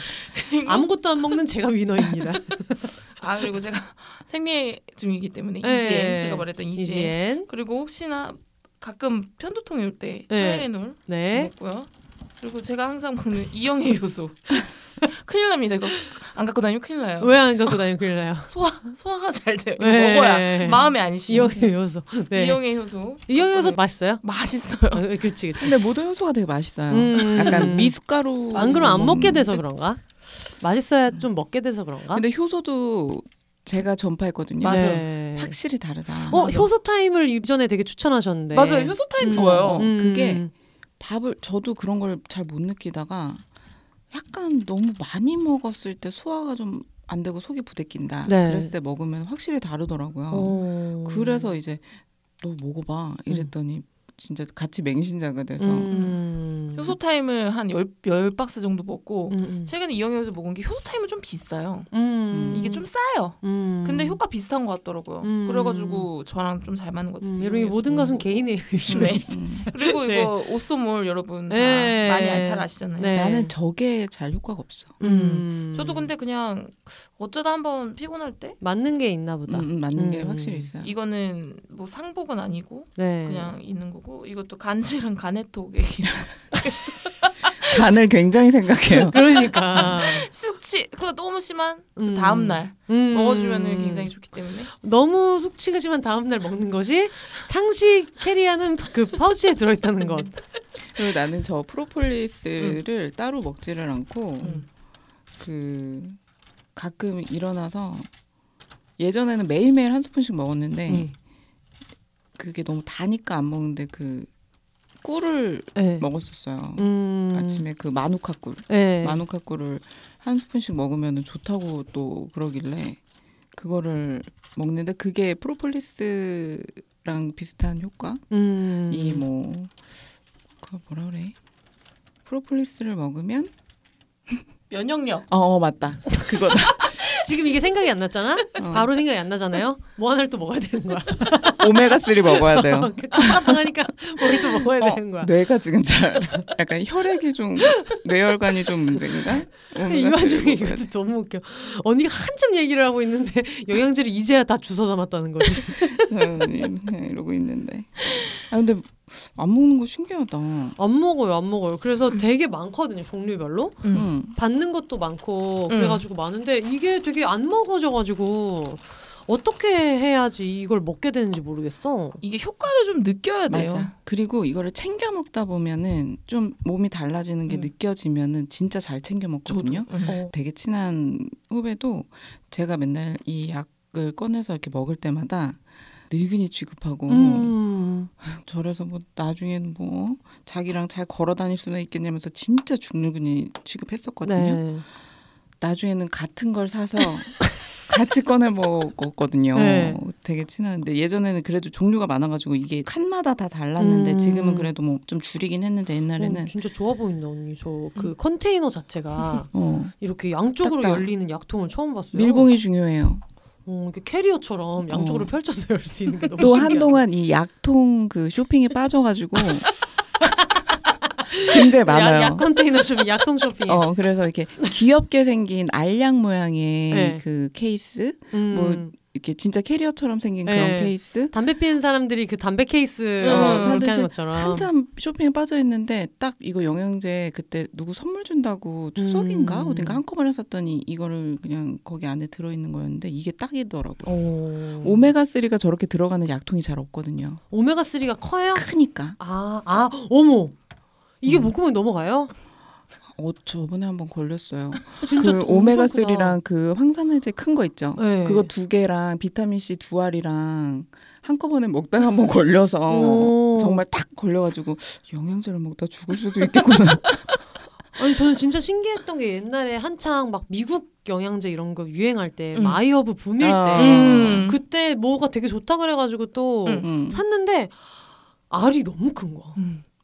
아무것도 안 먹는 제가 위너입니다. 아 그리고 제가 생리 중이기 때문에 네. 이지엔 제가 말했던 이지엔 이지엔. 그리고 혹시나 가끔 편두통이 올때 네. 타이레놀 네. 먹고요. 그리고 제가 항상 먹는 이영애 효소 큰일 납니다. 이거 안 갖고 다니면 큰일 나요. 왜 안 갖고 다니면 큰일 나요? 소화 소화가 잘 돼요. 이거 네. 먹어야 마음에 안심요. 이영애 요소. 네. 이영애 효소. 이영애 요소 갖고 맛있어요? 맛있어요. 아, 그렇지, 그렇지. 근데 모든 효소가 되게 맛있어요. 음. 약간 미숫가루. 안 그럼 안 먹게 돼서 그런가? 맛있어야 좀 먹게 돼서 그런가? 근데 효소도 제가 전파했거든요. 맞아요. 네. 확실히 다르다. 어, 맞아. 효소 타임을 이전에 되게 추천하셨는데. 맞아요. 효소 타임 음. 좋아요. 어, 음. 그게 밥을 저도 그런 걸 잘 못 느끼다가 약간 너무 많이 먹었을 때 소화가 좀 안 되고 속이 부대낀다. 네. 그랬을 때 먹으면 확실히 다르더라고요. 어. 그래서 이제 너 먹어봐 이랬더니 진짜 같이 맹신자가 돼서 음. 효소 타임을 한열열 박스 정도 먹고 음, 음. 최근에 이영애 효소 먹은 게 효소 타임은 좀 비싸요. 음. 이게 좀 싸요. 음. 근데 효과 비슷한 것 같더라고요. 음. 그래가지고 저랑 좀 잘 맞는 것 같아요. 음, 여러분 모든 것은 개인의 의견. 네. 음. 그리고 네. 이거 오쏘몰 여러분 다 네. 많이 아- 잘 아시잖아요. 네. 나는 저게 잘 효과가 없어. 음. 저도 근데 그냥 어쩌다 한번 피곤할 때 맞는 게 있나 보다. 음, 음, 맞는 게 음. 확실히 있어요. 이거는 뭐 상복은 아니고 네. 그냥 있는 거고 이것도 간질은 가네톡에 간을 굉장히 생각해요. 그러니까 숙취 그거 너무 심한 그 음. 다음 날 음. 먹어주면은 굉장히 좋기 때문에 너무 숙취가 심한 다음 날 먹는 것이 상시 carry하는 그 파우치에 들어있다는 것. 그리고 나는 저 프로폴리스를 따로 먹지를 않고 음. 그 가끔 일어나서 예전에는 매일매일 한 스푼씩 먹었는데 음. 그게 너무 다니까 안 먹는데 그 꿀을 네. 먹었었어요. 음. 아침에 그 마누카 꿀, 네. 마누카 꿀을 한 스푼씩 먹으면 좋다고 또 그러길래 그거를 먹는데 그게 프로폴리스랑 비슷한 효과? 음. 이뭐 그거 뭐라 그래? 프로폴리스를 먹으면 면역력 어, 어 맞다 그거다 지금 이게 생각이 안 났잖아? 어. 바로 생각이 안 나잖아요? 뭐 하나를 또 먹어야 되는 거야. 오메가 3 먹어야 돼요. 깜빡하니까 뭘또 먹어야 어, 되는 거야. 뇌가 지금 잘 약간 혈액이 좀 뇌혈관이 좀 문제인가? 이 와중에 3 먹어야 이것도 너무 웃겨. 언니가 한참 얘기를 하고 있는데 영양제를 이제야 다 주워 담았다는 거지. 돼. 그냥 이러고 있는데. 아 근데 안 먹는 거 신기하다. 안 먹어요, 안 먹어요. 그래서 되게 많거든요, 종류별로. 음. 응. 받는 것도 많고 음. 그래가지고 많은데 이게 되게 안 먹어져가지고 어떻게 해야지 이걸 먹게 되는지 모르겠어. 이게 효과를 좀 느껴야 돼요. 맞아. 그리고 이거를 챙겨 먹다 보면은 좀 몸이 달라지는 게 음. 느껴지면은 진짜 잘 챙겨 먹거든요. 음. 어. 되게 친한 후배도 제가 맨날 이 약을 꺼내서 이렇게 먹을 때마다 늙은이 취급하고 음. 저래서 뭐 나중에는 뭐 자기랑 잘 걸어 다닐 수는 있겠냐면서 진짜 죽늙은이 취급했었거든요. 네. 나중에는 같은 걸 사서 같이 꺼내 먹었거든요. 네. 되게 친한데 예전에는 그래도 종류가 많아가지고 이게 칸마다 다 달랐는데 음. 지금은 그래도 뭐 좀 줄이긴 했는데 옛날에는 어, 진짜 좋아 보인다 언니. 저 그 컨테이너 자체가 어, 이렇게 양쪽으로 딱딱. 열리는 약통을 처음 봤어요. 밀봉이 중요해요. 어, 이렇게 캐리어처럼 양쪽으로 어. 펼쳐서 열 수 있는 게 너무 또 신기하다. 한동안 이 약통 그 쇼핑에 빠져가지고 굉장히 많아요. 약, 약 컨테이너 쇼핑, 약통 쇼핑. 어 그래서 이렇게 귀엽게 생긴 알약 모양의 네. 그 케이스, 음. 뭐 이렇게 진짜 캐리어처럼 생긴 네. 그런 케이스 담배 피는 사람들이 그 담배 케이스 어, 어, 하는 것처럼. 한참 쇼핑에 빠져 있는데 딱 이거 영양제 그때 누구 선물 준다고 추석인가 음. 어딘가 한꺼번에 샀더니 이거를 그냥 거기 안에 들어 있는 거였는데 이게 딱이더라고요. 오. 오메가 3가 저렇게 들어가는 약통이 잘 없거든요. 오메가 3가 커요? 크니까. 아, 아, 어머. 이게 음. 목구멍에 넘어가요? 어 저번에 한번 걸렸어요. 진짜 그 오메가 크다. 3랑 그 항산화제 큰 거 있죠. 네. 그거 두 개랑 비타민 C 두 알이랑 한꺼번에 먹다가 한번 걸려서 오. 정말 탁 걸려가지고 영양제를 먹다 죽을 수도 있겠구나. 아니 저는 진짜 신기했던 게 옛날에 한창 막 미국 영양제 이런 거 유행할 때 음. 아이허브 붐일 아. 때 음. 그때 뭐가 되게 좋다 그래가지고 또 음. 음. 샀는데 알이 너무 큰 거야.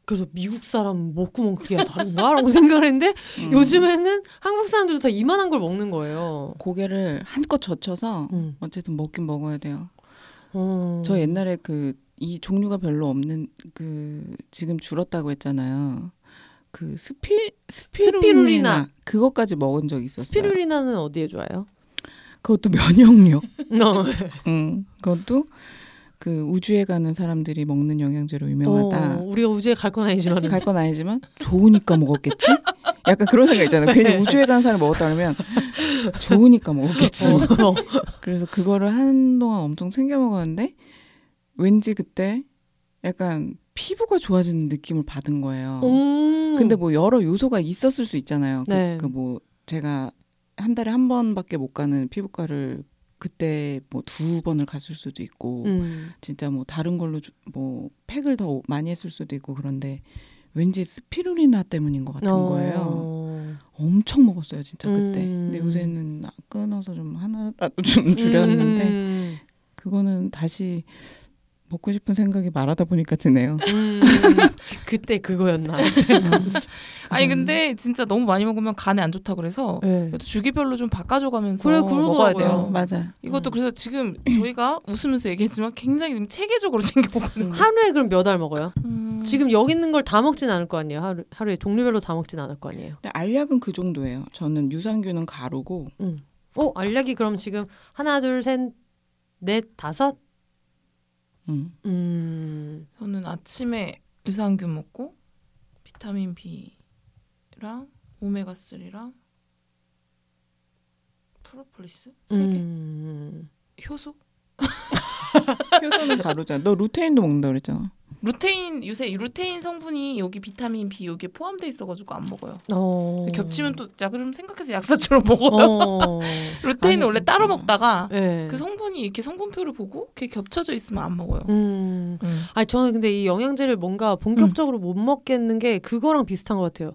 음. 그래서 미국 사람 목구멍 크기가 다른가 라고 생각을 했는데 음. 요즘에는 한국 사람들도 다 이만한 걸 먹는 거예요. 고개를 한껏 젖혀서 음. 어쨌든 먹긴 먹어야 돼요. 어. 저 옛날에 그 이 종류가 별로 없는 그 지금 줄었다고 했잖아요. 그 스피 스피루리나, 스피루리나. 그것까지 먹은 적 있었어요. 스피루리나는 어디에 좋아요? 그것도 면역력. 어. 음, 그것도 그 우주에 가는 사람들이 먹는 영양제로 유명하다. 어, 우리가 우주에 갈 건 아니지만 갈 건 아니지만 좋으니까 먹었겠지? 약간 그런 생각 있잖아요. 괜히 네. 우주에 가는 사람이 먹었다 그러면 좋으니까 먹었겠지. 어. 그래서 그거를 한동안 엄청 챙겨 먹었는데 왠지 그때 약간 피부가 좋아지는 느낌을 받은 거예요. 음. 근데 뭐 여러 요소가 있었을 수 있잖아요. 네. 그뭐 제가 한 달에 한 번밖에 못 가는 피부과를 그때 뭐 두 번을 갔을 수도 있고 음. 진짜 뭐 다른 걸로 주- 뭐 팩을 더 많이 했을 수도 있고 그런데 왠지 스피루리나 때문인 것 같은 어. 거예요. 엄청 먹었어요, 진짜 그때. 음. 근데 요새는 끊어서 좀 하나라도 좀 줄였는데 음. 그거는 다시 먹고 싶은 생각이 말하다 보니까 드네요. 음. 그때 그거였나? 아니 근데 진짜 너무 많이 먹으면 간에 안 좋다 그래서 네. 그래도 주기별로 좀 바꿔줘가면서 그래, 먹어야. 돼요. 맞아. 이것도 음. 그래서 지금 저희가 웃으면서 얘기했지만 굉장히 지금 체계적으로 챙겨보거든요. 하루에 그럼 몇 알 먹어요? 음. 지금 여기 있는 걸 다 먹진 않을 거 아니에요. 하루, 하루에 종류별로 다 먹진 않을 거 아니에요. 근데 알약은 그 정도예요. 저는 유산균은 가루고 어, 알약이 그럼 지금 하나, 둘, 셋, 넷, 다섯? 음. 음. 저는 아침에 유산균 먹고 비타민 B랑 오메가 3랑 프로폴리스 세 개. 음. 효소 효소는 가루잖아. 너 루테인도 먹는다 그랬잖아. 루테인 요새 루테인 성분이 여기 비타민 B 여기에 포함돼 있어가지고 안 먹어요. 어. 겹치면 또 약을 좀 생각해서 약사처럼 먹어요. 어. 루테인은 아니, 원래 따로 음. 먹다가 네. 그 성분이 이렇게 성분표를 보고 그게 겹쳐져 있으면 안 먹어요. 음. 음. 아니 저는 근데 이 영양제를 뭔가 본격적으로 못 먹겠는 게 그거랑 비슷한 것 같아요.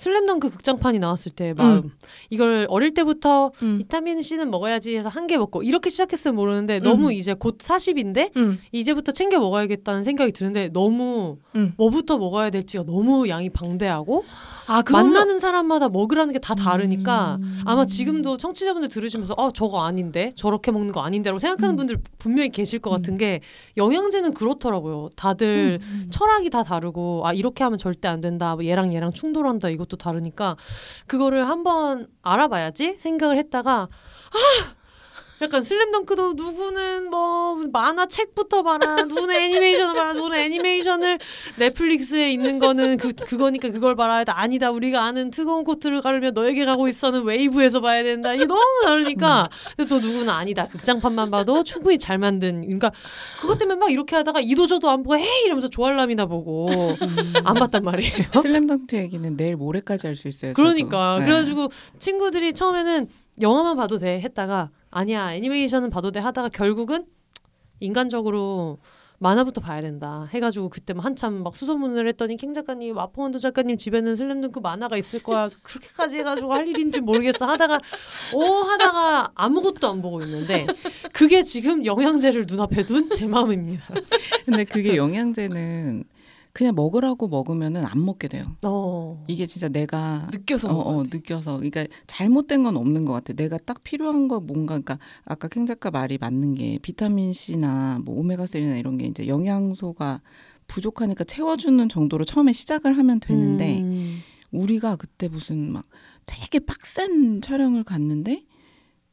슬램덩크 극장판이 나왔을 때 마음. 이걸 어릴 때부터 음. 비타민 C는 먹어야지 해서 한 개 먹고 이렇게 시작했으면 모르는데 너무 이제 곧 40인데 음. 이제부터 챙겨 먹어야겠다는 생각이 드는데 너무 음. 뭐부터 먹어야 될지가 너무 양이 방대하고 아 만나는 사람마다 먹으라는 게 다 다르니까 음. 아마 지금도 청취자분들 들으시면서 아 저거 아닌데 저렇게 먹는 거 아닌데라고 생각하는 음. 분들 분명히 계실 것 음. 같은 게 영양제는 그렇더라고요. 다들 음. 철학이 다 다르고 아 이렇게 하면 절대 안 된다. 뭐 얘랑 얘랑 충돌한다. 이것 도 다르니까 그거를 한번 알아봐야지 생각을 했다가 아! 약간 슬램덩크도 누구는 뭐 만화 책부터 봐라 누구는 애니메이션을 봐라 애니메이션을 넷플릭스에 있는 거는 그 그거니까 그걸 봐라 해도 아니다 우리가 아는 뜨거운 코트를 가르며 너에게 가고 있어는 웨이브에서 봐야 된다 이게 너무 다르니까 근데 또 누구는 아니다 극장판만 봐도 충분히 잘 만든 그러니까 그것 때문에 막 이렇게 하다가 이도저도 안 보고 헤이 이러면서 조알람이나 보고 안 봤단 말이에요. 슬램덩크 얘기는 내일 모레까지 할 수 있어요. 그러니까 네. 그래가지고 친구들이 처음에는 영화만 봐도 돼 했다가 아니야 애니메이션은 봐도 돼 하다가 결국은 인간적으로 만화부터 봐야 된다 해가지고 그때 막 한참 막 수소문을 했더니 캥 작가님 마포원도 작가님 집에는 슬램덩크 만화가 있을 거야 그렇게까지 해가지고 할 일인지 모르겠어 하다가 오 하다가 아무것도 안 보고 있는데 그게 지금 영양제를 눈앞에 둔 제 마음입니다. 근데 그게 영양제는 그냥 먹으라고 먹으면은 안 먹게 돼요. 어. 이게 진짜 내가 느껴서 어, 어, 돼. 느껴서 그러니까 잘못된 건 없는 것 같아. 내가 딱 필요한 거 뭔가 그러니까 아까 캥 작가 말이 맞는 게 비타민 C나 뭐 오메가 3나 이런 게 이제 영양소가 부족하니까 채워주는 정도로 처음에 시작을 하면 되는데 음. 우리가 그때 무슨 막 되게 빡센 촬영을 갔는데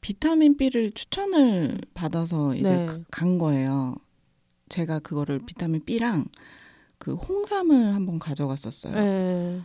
비타민 B를 추천을 받아서 이제 네. 가- 간 거예요. 제가 그거를 비타민 B랑 그 홍삼을 한번 가져갔었어요. 네.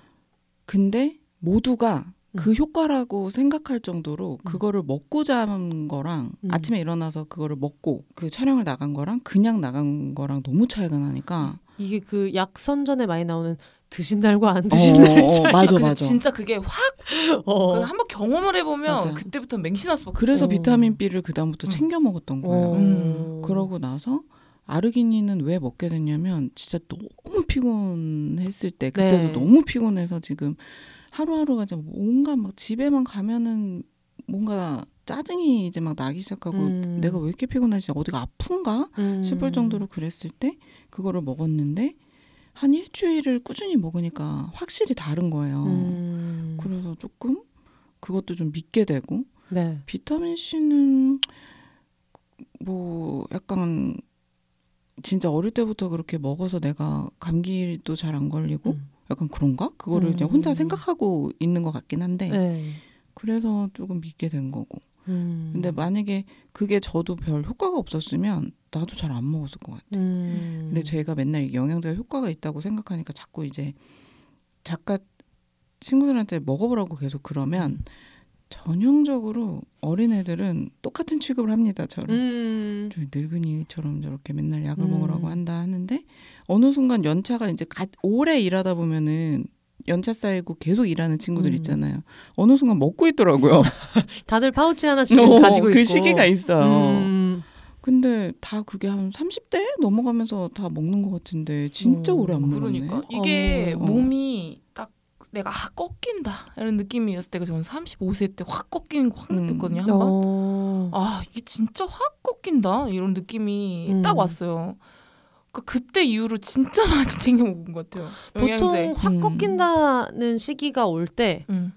근데 모두가 그 음. 효과라고 생각할 정도로 그거를 먹고 잔 거랑 음. 아침에 일어나서 그거를 먹고 그 촬영을 나간 거랑 그냥 나간 거랑 너무 차이가 나니까 이게 그 약 선전에 많이 나오는 드신 날과 안 어, 드신 날 어, 차이. 맞아 맞아. 진짜 그게 확 어. 한번 경험을 해보면 맞아. 그때부터 맹신할 수밖에. 그래서 어. 비타민 B를 그 다음부터 음. 챙겨 먹었던 거예요. 어. 음. 그러고 나서 아르기닌은 왜 먹게 됐냐면 진짜 너무 피곤했을 때 그때도 네. 너무 피곤해서 지금 하루하루가 진짜 뭔가 막 집에만 가면은 뭔가 짜증이 이제 막 나기 시작하고 음. 내가 왜 이렇게 피곤하지 어디가 아픈가 음. 싶을 정도로 그랬을 때 그거를 먹었는데 한 일주일을 꾸준히 먹으니까 확실히 다른 거예요. 음. 그래서 조금 그것도 좀 믿게 되고 네. 비타민 C는 뭐 약간 진짜 어릴 때부터 그렇게 먹어서 내가 감기도 잘 안 걸리고 음. 약간 그런가? 그거를 그냥 혼자 음. 생각하고 있는 것 같긴 한데 네. 그래서 조금 믿게 된 거고. 음. 근데 만약에 그게 저도 별 효과가 없었으면 나도 잘 안 먹었을 것 같아. 음. 근데 제가 맨날 영양제가 효과가 있다고 생각하니까 자꾸 이제 작가 친구들한테 먹어보라고 계속 그러면 전형적으로 어린애들은 똑같은 취급을 합니다. 저를. 음. 저 늙은이처럼 저렇게 맨날 약을 음. 먹으라고 한다 하는데 어느 순간 연차가 이제 가, 오래 일하다 보면은 연차 쌓이고 계속 일하는 친구들 음. 있잖아요. 어느 순간 먹고 있더라고요. 다들 파우치 하나씩 어, 가지고 있고 그 시기가 있어요. 음. 근데 다 그게 한 30대 넘어가면서 다 먹는 것 같은데 진짜 음, 오래 안 먹었네. 그러니까 이게 어. 몸이 딱 내가 아, 꺾인다 이런 느낌이었을 때가 저는 35세 때 확 꺾이는 거확 음. 느꼈거든요 한 번. 어. 아 이게 진짜 확 꺾인다 이런 느낌이 음. 딱 왔어요. 그 그때 이후로 진짜 많이 챙겨 먹은 것 같아요. 영양제. 보통 확 음. 꺾인다는 시기가 올때 음.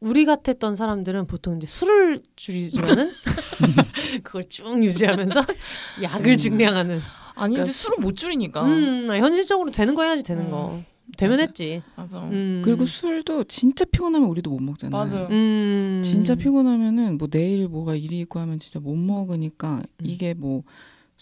우리 같았던 사람들은 보통 이제 술을 줄이지만은 그걸 쭉 유지하면서 약을 음. 증량하는. 아니 근데 그러니까 술은 못 줄이니까. 음, 현실적으로 되는 거 해야지 되는 음. 거. 되면 맞아. 했지. 맞아. 음. 그리고 술도 진짜 피곤하면 우리도 못 먹잖아요. 맞아요. 음. 진짜 피곤하면은 뭐 내일 뭐가 일이 있고 하면 진짜 못 먹으니까 이게 뭐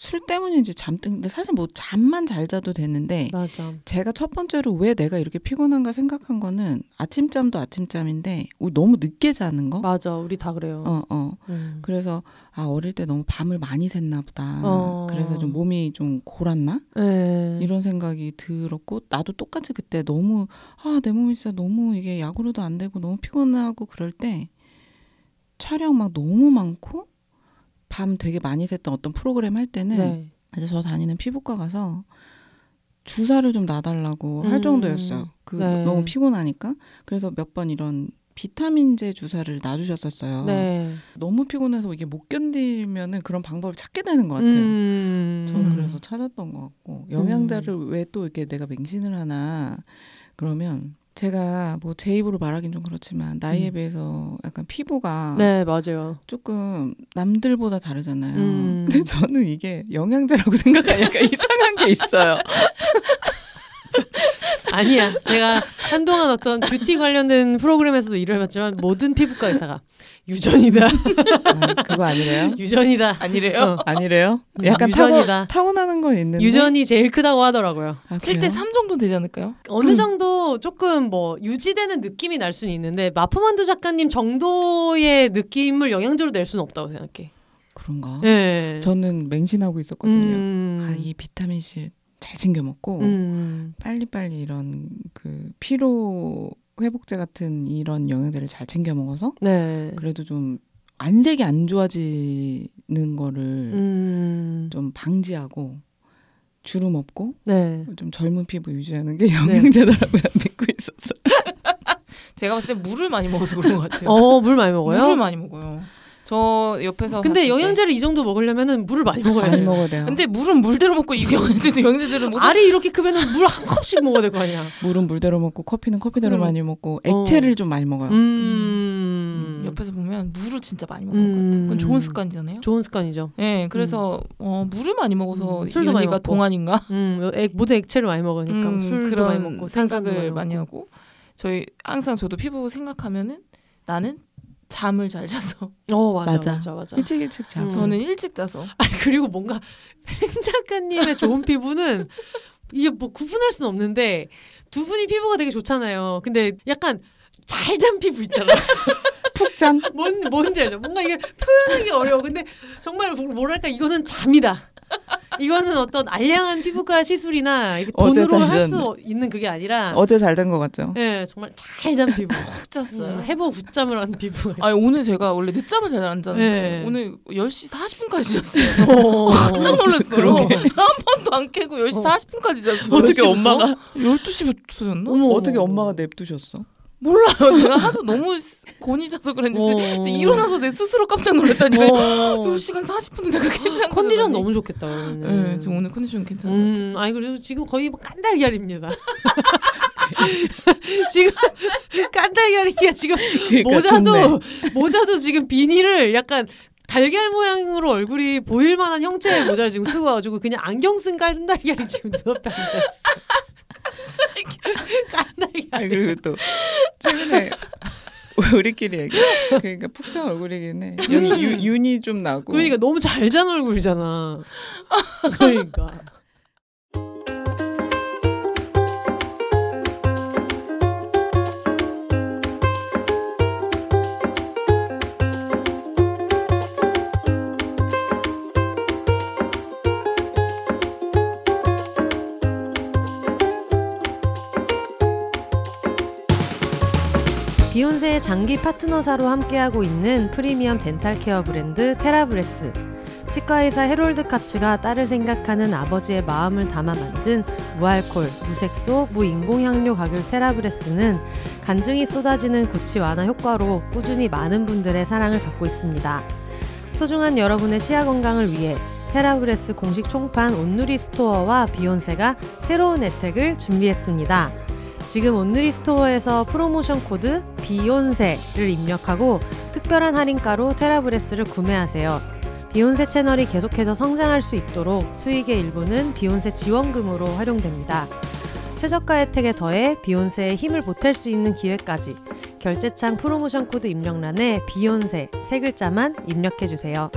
술 때문인지 잠든 근데 사실 뭐 잠만 잘 자도 되는데 맞아. 제가 첫 번째로 왜 내가 이렇게 피곤한가 생각한 거는 아침잠도 아침잠인데 우리 너무 늦게 자는 거. 맞아. 우리 다 그래요. 어, 어. 음. 그래서 아 어릴 때 너무 밤을 많이 샜나 보다. 어. 그래서 좀 몸이 좀 골았나 네. 이런 생각이 들었고 나도 똑같이 그때 너무 아 내 몸이 진짜 너무 이게 약으로도 안 되고 너무 피곤하고 그럴 때 촬영 막 너무 많고 밤 되게 많이 샜던 어떤 프로그램 할 때는 네. 이제 저 다니는 피부과 가서 주사를 좀 놔달라고 음. 할 정도였어요. 그 네. 너무 피곤하니까 그래서 몇 번 이런 비타민제 주사를 놔주셨었어요. 네. 너무 피곤해서 이게 못 견디면은 그런 방법을 찾게 되는 것 같아요. 음. 저는 그래서 찾았던 것 같고 영양제를 왜또 이렇게 내가 맹신을 하나 그러면 제가 뭐 제 입으로 말하긴 좀 그렇지만 나이에 음. 비해서 약간 피부가 네, 맞아요. 조금 남들보다 다르잖아요. 음. 근데 저는 이게 영양제라고 생각하니까 이상한 게 있어요. 아니야. 제가 한동안 어떤 뷰티 관련된 프로그램에서도 일을 해봤지만 모든 피부과 의사가 유전이다. 아, 그거 아니래요? 유전이다. 아니래요? 어. 아니래요? 음, 약간 타고, 유전이다. 타고나는 건 있는데 유전이 제일 크다고 하더라고요. 아, 7대 그래요? 3 정도 되지 않을까요? 어느 정도 조금 뭐 유지되는 느낌이 날 수는 있는데 마포만두 작가님 정도의 느낌을 영양제로 낼 수는 없다고 생각해. 그런가? 예. 저는 맹신하고 있었거든요. 음. 아, 이 비타민 C 잘 챙겨 먹고 음. 빨리빨리 이런 그 피로 회복제 같은 이런 영양제를 잘 챙겨 먹어서 네. 그래도 좀 안색이 안 좋아지는 거를 음. 좀 방지하고 주름 없고 네. 좀 젊은 피부 유지하는 게 영양제더라고요. 믿고 있었어요. 제가 봤을 때 물을 많이 먹어서 그런 것 같아요. 어, 물 많이 먹어요? 물을 많이 먹어요. 저 옆에서 근데. 영양제를 이 정도 먹으려면은 물을 많이 먹어야 많이 돼요. 먹어야 돼요. 근데 물은 물대로 먹고 이 영양제도 영양제들은 무슨 알이 이렇게 크면은 물 한 컵씩 먹어야 될 거 아니야. 물은 물대로 먹고 커피는 커피대로 그럼. 많이 먹고 어. 액체를 좀 많이 먹어요. 음. 옆에서 보면 물을 진짜 많이 먹는 것 같아요. 그건 좋은 습관이잖아요. 좋은 습관이죠. 네, 그래서 어, 물을 많이 먹어서 음, 술도 많이 이현이가 먹고. 동안인가 음, 액, 모든 액체를 많이 먹으니까 음, 술도 많이 먹고 생각을 많이. 하고 저희 항상 저도 피부 생각하면은 나는 잠을 잘 자서 어 맞아 맞아. 맞아 맞아. 일찍 일찍 자고. 음. 저는 일찍 자서 아니, 그리고 뭔가 팽 작가님의 좋은 피부는 이게 뭐 구분할 수는 없는데 두 분이 피부가 되게 좋잖아요. 근데 약간 잘 잔 피부 있잖아. 푹 잔. 뭔 뭔지 알죠? 뭔가 이게 표현하기 어려워. 근데 정말 뭐- 뭐랄까 이거는 잠이다. 이거는 어떤 알량한 피부과 시술이나 돈으로 잘할수 있는 그게 아니라 어제 잘 된 것 같죠. 예, 정말 잘 잔 피부. 푹 잤어요. 음, 해보 굿잠을 한 피부. 아니 오늘 제가 원래 늦잠을 잘 안 자는데 네. 오늘 10시 40분까지 잤어요. 어. 깜짝 놀랐어요. 한 번도 안 깨고 10시 어. 40분까지 잤어. 어떻게 엄마가 12시부터 잤나? 어머, 어떻게. 엄마가 냅두셨어? 몰라요. 제가 하도 너무 곤이 져서 그랬는지 어. 일어나서 내 스스로 깜짝 놀랐다니까. 어. 요 시간 40분 내가 괜찮고 컨디션 너무 좋겠다. 그러면은. 네, 지금 오늘 컨디션 괜찮은 것 같아요. 음, 아니 그래도 지금 거의 뭐 깐달걀입니다. 지금 깐달걀이야 지금 그러니까 모자도 좋네. 모자도 지금 비닐을 약간 달걀 모양으로 얼굴이 보일 만한 형체의 모자를 지금 쓰고 와가지고 그냥 안경 쓴 깐달걀이 지금 눈앞에 앉아 있어. 아, 깐달걀. 그리고 또 최근에 우리끼리 얘기. 그러니까 푹찬 얼굴이긴 해. 여기 유, 윤이 좀 나고. 그러니까 너무 잘 잔 얼굴이잖아. 그러니까. 비혼세의 장기 파트너사로 함께하고 있는 프리미엄 dental care 브랜드 테라브레스. 치과의사 해롤드 카츠가 딸을 생각하는 아버지의 마음을 담아 만든 무알콜, 무색소, 무인공향료 가글 테라브레스는 간증이 쏟아지는 구취 완화 효과로 꾸준히 많은 분들의 사랑을 받고 있습니다. 소중한 여러분의 치아 건강을 위해 테라브레스 공식 총판 온누리 스토어와 비혼세가 새로운 혜택을 준비했습니다. 지금 온누리 스토어에서 프로모션 코드 비혼세를 입력하고 특별한 할인가로 테라브레스를 구매하세요. 비혼세 채널이 계속해서 성장할 수 있도록 수익의 일부는 비혼세 지원금으로 활용됩니다. 최저가 혜택에 더해 비혼세에 힘을 보탤 수 있는 기회까지 결제창 프로모션 코드 입력란에 비혼세 세 글자만 입력해 주세요.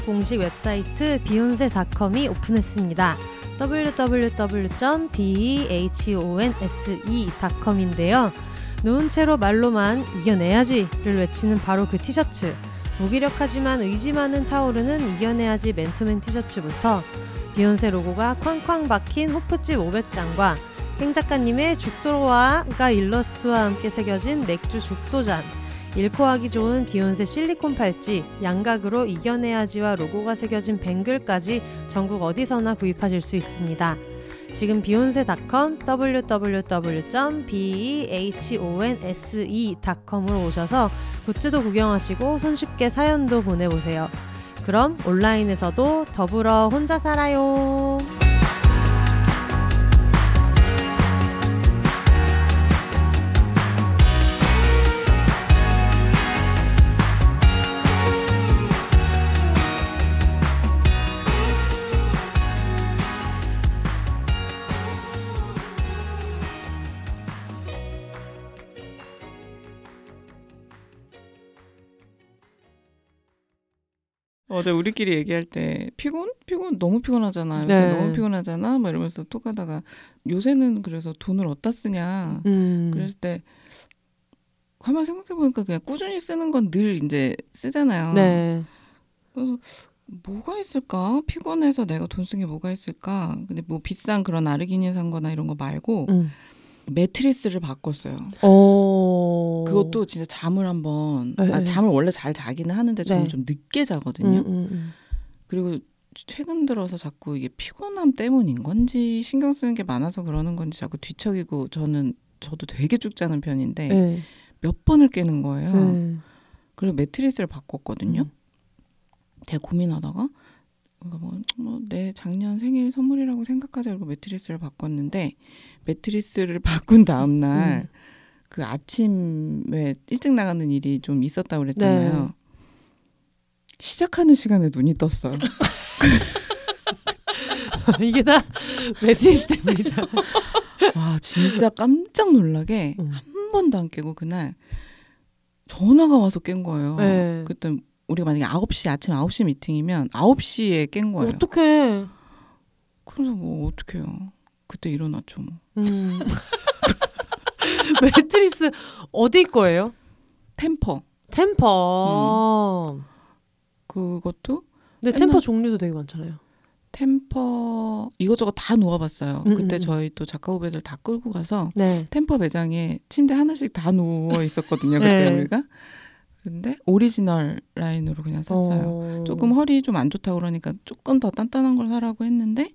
공식 웹사이트 비욘세닷컴이 오픈했습니다. www.behonse.com인데요. 누운 채로 말로만 이겨내야지를 외치는 바로 그 티셔츠. 무기력하지만 의지 많은 타오르는 이겨내야지 맨투맨 티셔츠부터 비욘세 로고가 쾅쾅 박힌 호프집 500장과 행 작가님의 죽도로와가 일러스트와 함께 새겨진 맥주 죽도잔 잃고 하기 좋은 비욘세 실리콘 팔찌, 양각으로 이겨내야지와 로고가 새겨진 뱅글까지 전국 어디서나 구입하실 수 있습니다. 지금 비욘세.com www.behonse.com으로 오셔서 굿즈도 구경하시고 손쉽게 사연도 보내보세요. 그럼 온라인에서도 더불어 혼자 살아요. 어제 우리끼리 얘기할 때 피곤? 피곤 너무 피곤하잖아. 요새 네. 너무 피곤하잖아. 막 이러면서 톡하다가 요새는 그래서 돈을 어디다 쓰냐. 음. 그랬을 때 가만 생각해 보니까 그냥 꾸준히 쓰는 건 늘 이제 쓰잖아요. 네. 그래서 뭐가 있을까? 피곤해서 내가 돈 쓴 게 뭐가 있을까? 근데 뭐 비싼 그런 아르기닌 산 거나 이런 거 말고 음. 매트리스를 바꿨어요. 어. 그것도 진짜 잠을 한번 네, 아, 네. 잠을 원래 잘 자기는 하는데 저는 네. 좀 늦게 자거든요. 음, 음, 음. 그리고 최근 들어서 자꾸 이게 피곤함 때문인 건지 신경 쓰는 게 많아서 그러는 건지 자꾸 뒤척이고 저는 저도 되게 쭉 자는 편인데 네. 몇 번을 깨는 거예요. 네. 그리고 매트리스를 바꿨거든요. 음. 되게 고민하다가 그러니까 뭐, 뭐, 내 작년 생일 선물이라고 생각하자 이러고 매트리스를 바꿨는데 매트리스를 바꾼 다음 날 음. 그 아침에 일찍 나가는 일이 좀 있었다고 그랬잖아요. 네. 시작하는 시간에 눈이 떴어요. 이게 다 매트리스 때문이다. 와 진짜 깜짝 놀라게 음. 한 번도 안 깨고 그날 전화가 와서 깬 거예요. 네. 그때 우리가 만약에 9시 아침 9시 미팅이면 9시에 깬 거예요. 어떡해. 그래서 뭐 어떡해요. 그때 일어났죠 뭐. 음. 매트리스 어디 거예요? 템퍼. 템퍼. 그것도 근데 템퍼 종류도 되게 많잖아요. 템퍼 이것저것 다 놓아봤어요. 음, 그때 음. 저희 또 작가 후배들 다 끌고 가서 네. 템퍼 매장에 침대 하나씩 다 누워 있었거든요. 그때 네. 우리가. 근데 오리지널 라인으로 그냥 샀어요. 어. 조금 허리 좀 안 좋다 그러니까 조금 더 단단한 걸 사라고 했는데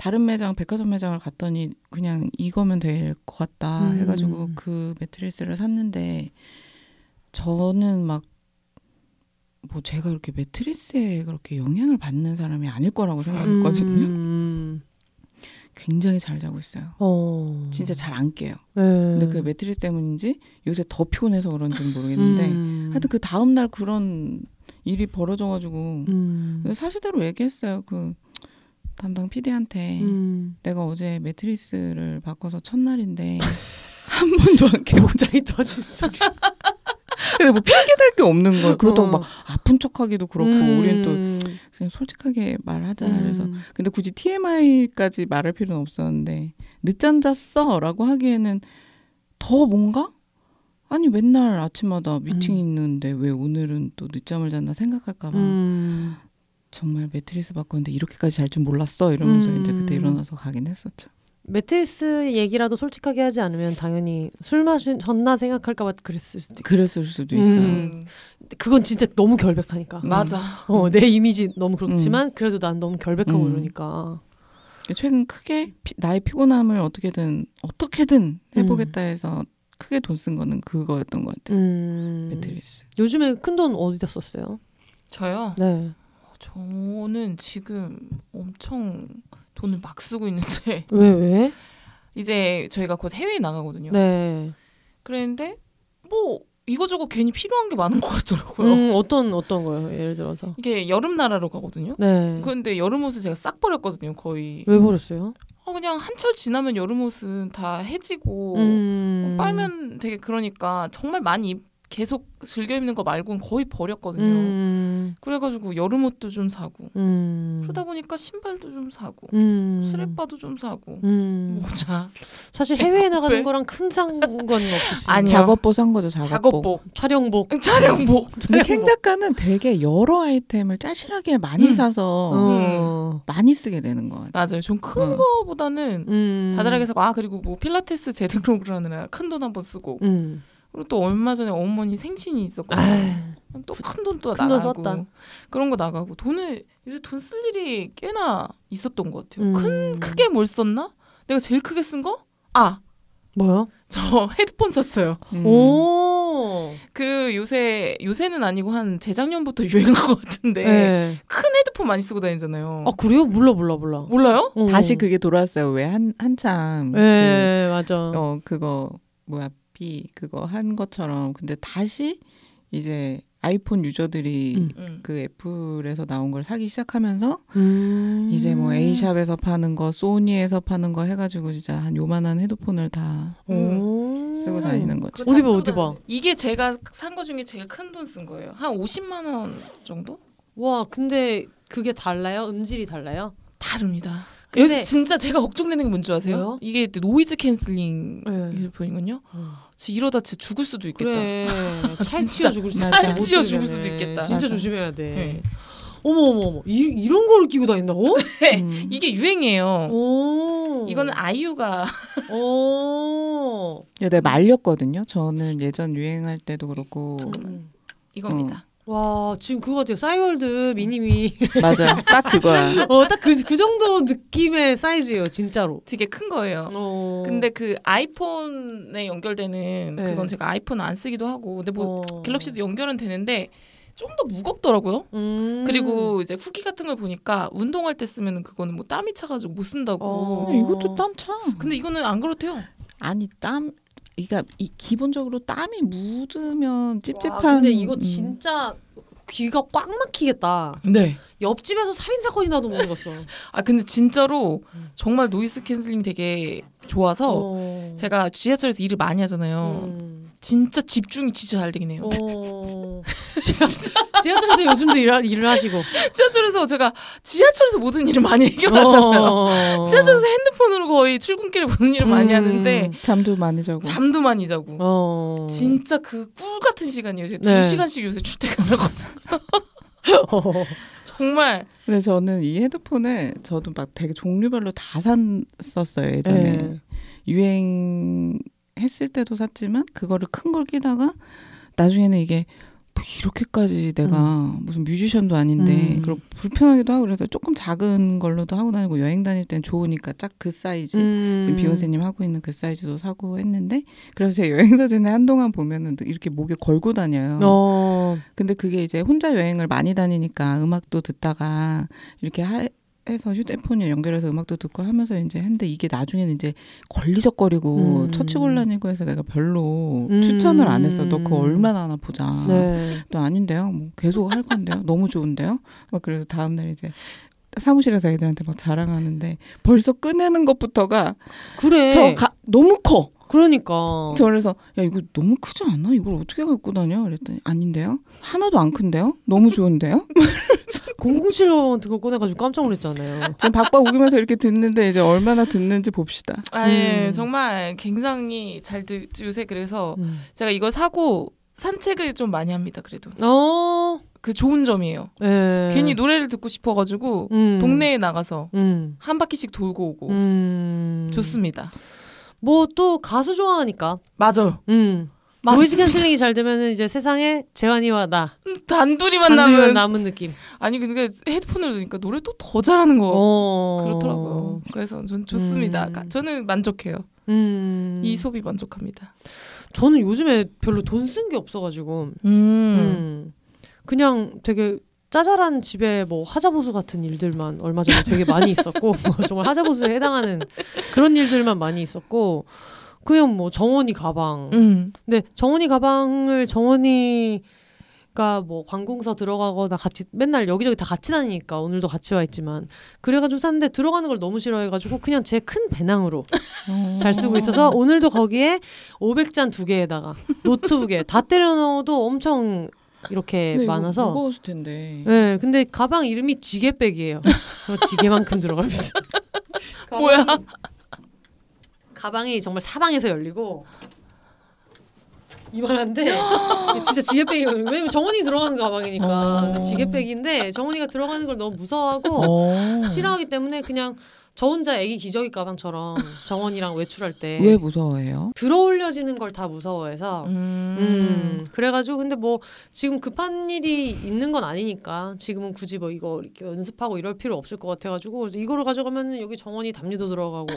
다른 매장 백화점 매장을 갔더니 그냥 이거면 될 것 같다 음. 해가지고 그 매트리스를 샀는데 저는 막 뭐 제가 그렇게 매트리스에 그렇게 영향을 받는 사람이 아닐 거라고 생각했거든요. 음. 굉장히 잘 자고 있어요. 어. 진짜 잘 안 깨요. 네. 근데 그 매트리스 때문인지 요새 더 피곤해서 그런지는 모르겠는데 음. 하여튼 그 다음 날 그런 일이 벌어져가지고 음. 사실대로 얘기했어요. 그 담당 PD한테 음. 내가 어제 매트리스를 바꿔서 첫날인데 한 번도 안 깨고 복장이 터진 소리. 근데 뭐 핑계 댈 게 없는 거예요. 그렇다고 어. 막 아픈 척하기도 그렇고 우리는 또 음. 그냥 솔직하게 말하자. 음. 그래서 근데 굳이 TMI까지 말할 필요는 없었는데 늦잠 잤어라고 하기에는 더 뭔가 아니 맨날 아침마다 미팅 음. 있는데 왜 오늘은 또 늦잠을 잤나 생각할까봐 음. 정말 매트리스 바꿨는데 이렇게까지 잘 줄 몰랐어 이러면서 음. 이제 그때 일어나서 가긴 했었죠. 매트리스 얘기라도 솔직하게 하지 않으면 당연히 술 마셨나 생각할까봐 그랬을 수도 있고. 그랬을 수도 있어요. 음, 그건 진짜 너무 결백하니까. 맞아. 어, 내 이미지 너무 그렇지만 그래도 난 너무 결백하고 음. 이러니까. 최근 크게 피- 나의 피곤함을 어떻게든 어떻게든 해보겠다 해서 크게 돈 쓴 거는 그거였던 것 같아요. 음. 매트리스. 요즘에 큰 돈 어디다 썼어요? 저요. 네. 저는 지금 엄청 돈을 막 쓰고 있는데 왜 왜? 이제 저희가 곧 해외에 나가거든요. 네. 그랬는데 뭐 이거저거 괜히 필요한 게 많은 것 같더라고요. 음, 어떤 어떤 거요? 예를 들어서. 이게 여름 나라로 가거든요. 네. 근데 여름 옷을 제가 싹 버렸거든요. 거의. 왜 버렸어요? 어, 그냥 한철 지나면 여름 옷은 다 해지고 음. 빨면 되게 그러니까 정말 많이 입- 계속 즐겨 입는 거 말고는 거의 버렸거든요. 음. 그래가지고 여름 옷도 좀 사고 음. 그러다 보니까 신발도 좀 사고 음. 스레빠도 좀 사고 음. 모자 사실 해외에 나가는 왜? 거랑 큰 상관은 아니요. 있어요. 작업복 산 거죠, 작업복. 작업복 촬영복. 촬영복 근데 캥 작가는 되게 여러 아이템을 짜실하게 많이 음. 사서 어. 많이 쓰게 되는 것 같아요. 맞아요. 좀큰 어. 거보다는 음. 자잘하게 사고 아 그리고 뭐 필라테스 재등록을 하느라 큰 돈 한 번 쓰고 음. 그리고 또 얼마 전에 어머니 생신이 있었거든요. 또 큰 돈또 큰돈 나가고 썼다. 그런 거 나가고 돈을 요새 돈 쓸 일이 꽤나 있었던 것 같아요. 음. 큰 크게 뭘 썼나? 내가 제일 크게 쓴 거? 아, 뭐요? 저 헤드폰 샀어요. 음. 오. 그 요새 요새는 아니고 한 재작년부터 유행한 것 같은데 네. 큰 헤드폰 많이 쓰고 다니잖아요. 아 그래요? 몰라 몰라 몰라. 몰라요? 어. 다시 그게 돌아왔어요. 왜 한 한참 네 맞아. 그, 어 그거 뭐야 B 그거 한 것처럼 근데 다시 이제 아이폰 유저들이 음. 음. 그 애플에서 나온 걸 사기 시작하면서 음. 이제 뭐 A샵에서 파는 거, 소니에서 파는 거 해가지고 진짜 한 요만한 헤드폰을 다 오. 쓰고 다니는 거죠. 어디 봐, 어디 봐. 이게 제가 산 거 중에 제일 큰 돈 쓴 거예요. 한 50만 원 정도? 와 근데 그게 달라요? 음질이 달라요? 다릅니다. 근데- 여기 진짜 제가 걱정되는 게 뭔지 아세요? 뭐요? 이게 noise canceling 네. 이어폰이군요. 진짜 이러다 진짜 죽을 수도 있겠다. 그래. 찰 진짜 치여 죽을 수도 찰 있다. 치여 못 죽을. 수도 있겠다. 진짜 맞아. 조심해야 돼. 네. 어머 어머 어머 이, 이런 걸 끼고 다닌다고? 음. 이게 유행이에요. 오. 이거는 아이유가 오. 야, 내가 말렸거든요. 저는 예전 유행할 때도 그렇고 음. 이겁니다. 와 지금 그거 같아요. 싸이월드 미니미. 맞아, 딱 그거야. 어딱 그 그 정도 느낌의 사이즈예요 진짜로. 되게 큰 거예요. 어. 근데 그 아이폰에 연결되는 네. 그건 제가 아이폰 안 쓰기도 하고 근데 뭐 어. 갤럭시도 연결은 되는데 좀 더 무겁더라고요. 음. 그리고 이제 후기 같은 걸 보니까 운동할 때 쓰면은 그거는 뭐 땀이 차가지고 못 쓴다고. 어. 이것도 땀 차. 근데 이거는 안 그렇대요. 아니 땀. 그러니까 이 기본적으로 땀이 묻으면 찝찝한. 와, 근데 이거 음. 진짜 귀가 꽉 막히겠다. 네. 옆집에서 살인 사건이 나도 모르겠어. 아 근데 진짜로 음. 정말 noise canceling 되게 좋아서 어. 제가 지하철에서 일을 많이 하잖아요. 음. 진짜 집중이 진짜 잘 되긴 해요. 어. 지하철에서 요즘도 일, 일을 하시고. 지하철에서 제가 지하철에서 모든 일을 많이 해결하잖아요. 어. 지하철에서 핸드폰으로 거의 출근길에 모든 일을 많이 음. 하는데 잠도 많이 자고. 잠도 많이 자고 어. 진짜 그 꿀 같은 시간이에요. 제가 네. 두 시간씩 요새 출퇴근을 하거든요. 정말 근데 저는 이 헤드폰을 저도 막 되게 종류별로 다 샀었어요 예전에 네. 유행 했을 때도 샀지만 그거를 큰 걸 끼다가 나중에는 이게 뭐 이렇게까지 내가 무슨 뮤지션도 아닌데 음. 그리고 불편하기도 하고 그래서 조금 작은 걸로도 하고 다니고 여행 다닐 땐 좋으니까 딱 그 사이즈 음. 지금 비욘세님 하고 있는 그 사이즈도 사고 했는데 그래서 제 여행 사진에 한동안 보면은 이렇게 목에 걸고 다녀요. 어. 근데 그게 이제 혼자 여행을 많이 다니니까 음악도 듣다가 이렇게 하, 해서 휴대폰에 연결해서 음악도 듣고 하면서 이제 했는데 이게 나중에는 이제 걸리적거리고 음. 처치곤란이고 해서 내가 별로 음. 추천을 안 했어. 너 그거 얼마나 하나 보자. 네. 또 아닌데요. 뭐 계속 할 건데요. 너무 좋은데요. 막 그래서 다음날 이제 사무실에서 애들한테 막 자랑하는데 벌써 꺼내는 것부터가 그래. 저 가, 너무 커. 그러니까. 저 그래서 야 이거 너무 크지 않아? 이걸 어떻게 갖고 다녀? 그랬더니 아닌데요. 하나도 안 큰데요. 너무 좋은데요. 007번 그거 꺼내가지고 깜짝 놀랐잖아요. 지금 박박 우기면서 이렇게 듣는데 이제 얼마나 듣는지 봅시다. 아예 음. 정말 굉장히 잘 듣, 요새 그래서 음. 제가 이걸 사고 산책을 좀 많이 합니다. 그래도 어. 그 좋은 점이에요. 예. 괜히 노래를 듣고 싶어가지고 음. 동네에 나가서 음. 한 바퀴씩 돌고 오고 음. 좋습니다. 뭐 또 가수 좋아하니까. 맞아요. 음. noise. canceling이 잘 되면은 이제 세상에 재환이와 나 단둘이 단둘이 만나면 남은 느낌. 아니 근데 헤드폰을 들으니까 노래 또 더 잘하는 거 어. 그렇더라고요. 그래서 전 좋습니다. 음. 가- 저는 만족해요. 음. 이 소비 만족합니다. 저는 요즘에 별로 돈 쓴 게 없어가지고 음. 음. 그냥 되게 짜잘한 집에 뭐 하자보수 같은 일들만 얼마 전에 되게 많이 있었고 정말 하자보수에 해당하는 그런 일들만 많이 있었고 그냥 뭐 정원이 가방 음. 근데 정원이 가방을 정원이가 뭐 관공서 들어가거나 같이 맨날 여기저기 다 같이 다니니까 오늘도 같이 와 있지만 그래가지고 샀는데 들어가는 걸 너무 싫어해가지고 그냥 제 큰 배낭으로 잘 쓰고 있어서 오늘도 거기에 500잔 두 개에다가 노트북에 다 때려 넣어도 엄청 이렇게 이거 많아서 무거웠을 텐데. 네, 근데 가방 이름이 지게백이에요. 지게만큼 들어갑니다. 뭐야? 가방이 정말 사방에서 열리고 이만한데 진짜 지게백이 왜냐면 정원이 들어가는 가방이니까 어. 그래서 지게백인데 정원이가 들어가는 걸 너무 무서워하고 어. 싫어하기 때문에 그냥 저 혼자 애기 기저귀 가방처럼 정원이랑 외출할 때 왜 무서워해요? 들어올려지는 걸 다 무서워해서 음. 음, 그래가지고 근데 뭐 지금 급한 일이 있는 건 아니니까 지금은 굳이 뭐 이거 이렇게 연습하고 이럴 필요 없을 것 같아가지고 이거를 가져가면 여기 정원이 담요도 들어가고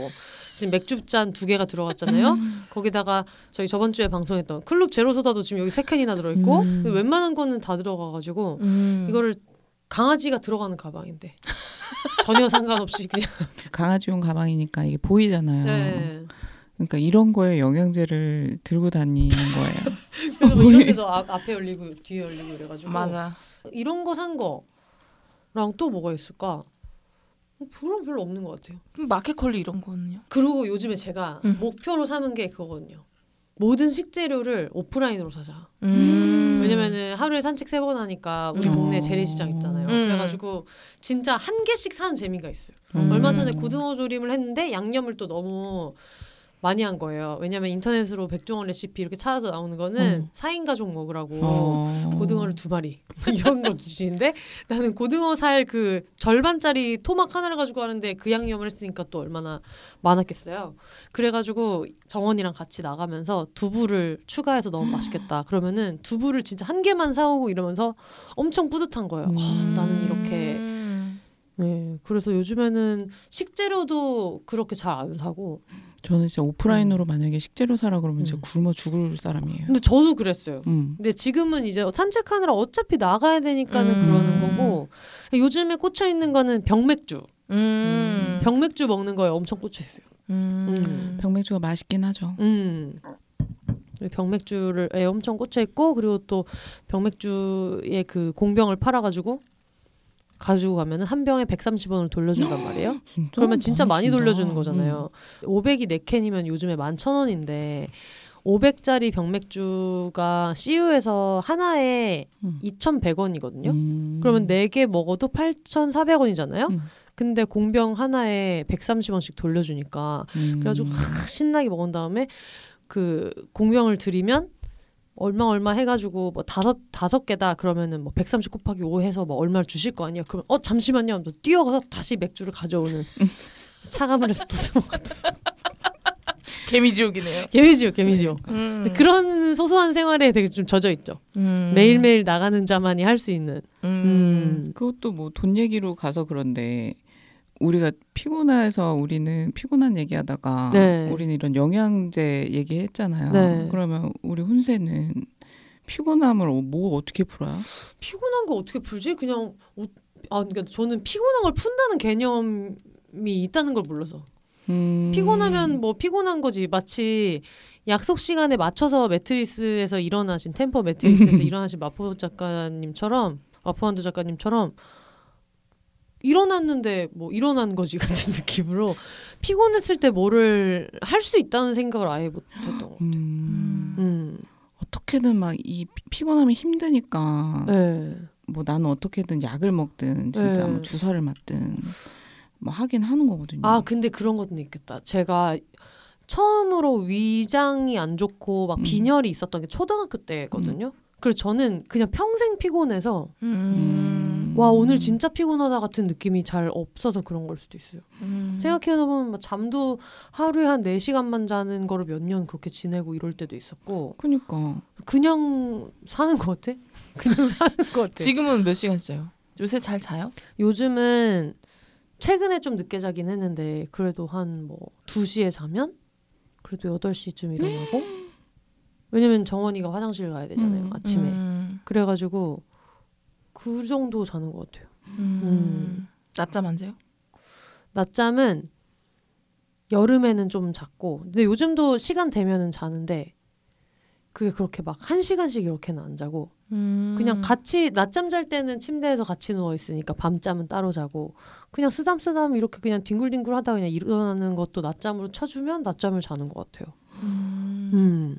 지금 맥주 잔 두 개가 들어갔잖아요. 거기다가 저희 저번 주에 방송했던 클럽 제로 소다도 지금 여기 세 캔이나 들어있고 음. 웬만한 거는 다 들어가가지고 음. 이거를 강아지가 들어가는 가방인데 전혀 상관없이 그냥 강아지용 가방이니까 이게 보이잖아요. 네. 그러니까 이런 거에 영양제를 들고 다니는 거예요. 그래서 뭐 이런 데도 앞, 앞에 열리고 뒤에 열리고 이래가지고 맞아. 이런 거 산 거랑 또 뭐가 있을까? 그런 별로 없는 것 같아요. 마켓컬리 이런 거는요? 그리고 요즘에 제가 음. 목표로 삼은 게 그거거든요. 모든 식재료를 오프라인으로 사자. 음. 왜냐면은 하루에 산책 세 번 하니까 우리 음. 동네 재래시장 있잖아요. 음. 그래가지고 진짜 한 개씩 사는 재미가 있어요. 음. 얼마 전에 고등어 조림을 했는데 양념을 또 너무 많이 한 거예요. 왜냐면 인터넷으로 백종원 레시피 이렇게 찾아서 나오는 거는 음. 사 4인 가족 먹으라고 어. 고등어를 두 마리 이런 걸 기준인데 나는 고등어 살 그 절반짜리 토막 하나를 가지고 하는데 그 양념을 했으니까 또 얼마나 많았겠어요. 그래가지고 정원이랑 같이 나가면서 두부를 추가해서 너무 맛있겠다. 그러면은 두부를 진짜 한 개만 사오고 이러면서 엄청 뿌듯한 거예요. 음. 아, 나는 이렇게 음. 네. 그래서 요즘에는 식재료도 그렇게 잘 안 사고 저는 진짜 오프라인으로 만약에 식재료 사라 그러면 진짜 음. 굶어 죽을 사람이에요. 근데 저도 그랬어요. 음. 근데 지금은 이제 산책하느라 어차피 나가야 되니까는 음. 그러는 거고 요즘에 꽂혀 있는 거는 병맥주. 음. 병맥주 먹는 거에 엄청 꽂혀 있어요. 음. 병맥주가 맛있긴 하죠. 음. 병맥주를 에 엄청 꽂혀 있고 그리고 또 병맥주의 그 공병을 팔아 가지고 가지고 가면은 한 병에 130원을 돌려준단 말이에요. 진짜? 그러면 진짜 많이 준다. 돌려주는 거잖아요. 500이 4캔이면 요즘에 11,000원인데 500짜리 병맥주가 CU에서 하나에 음. 2,100원이거든요. 음. 그러면 4개 먹어도 8,400원이잖아요. 음. 근데 공병 하나에 130원씩 돌려주니까 음. 그래가지고 확 신나게 먹은 다음에 그 공병을 드리면 얼마 얼마 해가지고 뭐 다섯 다섯 개다 그러면은 뭐 130 곱하기 5 해서 뭐 얼마를 주실 거 아니야? 그러면 어 잠시만요. 또 뛰어가서 다시 맥주를 가져오는 차가운 에서 또 같은 개미지옥이네요. 개미지요 개미지요. 음. 그런 소소한 생활에 되게 좀 젖어 있죠. 음. 매일매일 나가는 자만이 할 수 있는. 음. 음. 그것도 뭐 돈 얘기로 가서 그런데 우리가 피곤해서 우리는 피곤한 얘기하다가 네. 우리는 이런 영양제 얘기했잖아요. 네. 그러면 우리 훈세는 피곤함을 뭐 어떻게 풀어요? 피곤한 거 어떻게 풀지? 그냥 어, 아 그러니까 저는 피곤한 걸 푼다는 개념이 있다는 걸 몰라서. 음. 피곤하면 뭐 피곤한 거지. 마치 약속 시간에 맞춰서 매트리스에서 일어나신 템퍼 매트리스에서 일어나신 마포 작가님처럼 마포한두 작가님처럼 일어났는데 뭐 일어난 거지 같은 느낌으로 피곤했을 때 뭐를 할 수 있다는 생각을 아예 못했던 것 같아요. 음. 음, 어떻게든 막 이 피곤함이 힘드니까 네. 뭐 나는 어떻게든 약을 먹든 진짜 네. 뭐 주사를 맞든 뭐 하긴 하는 거거든요. 아 근데 그런 것도 있겠다. 제가 처음으로 위장이 안 좋고 막 음. 빈혈이 있었던 게 초등학교 때거든요. 그래서 저는 그냥 평생 피곤해서 음. 와 오늘 진짜 피곤하다 같은 느낌이 잘 없어서 그런 걸 수도 있어요. 음. 생각해보면 막 잠도 하루에 한 4시간만 자는 거를 몇 년 그렇게 지내고 이럴 때도 있었고 그러니까 그냥 사는 것 같아? 그냥 사는 것 같아. 지금은 몇 시간 자요? 요새 잘 자요? 요즘은 최근에 좀 늦게 자긴 했는데 그래도 한 뭐 2시에 자면 그래도 8시쯤 일어나고 왜냐면 정원이가 화장실 가야 되잖아요 음. 아침에 음. 그래가지고 그 정도 자는 것 같아요 음. 음. 낮잠 안 자요? 낮잠은 여름에는 좀 잤고 근데 요즘도 시간 되면은 자는데 그게 그렇게 막 한 시간씩 이렇게는 안 자고 음. 그냥 같이 낮잠 잘 때는 침대에서 같이 누워 있으니까 밤잠은 따로 자고 그냥 쓰담쓰담 이렇게 그냥 뒹굴뒹굴 하다 그냥 일어나는 것도 낮잠으로 쳐주면 낮잠을 자는 것 같아요. 음.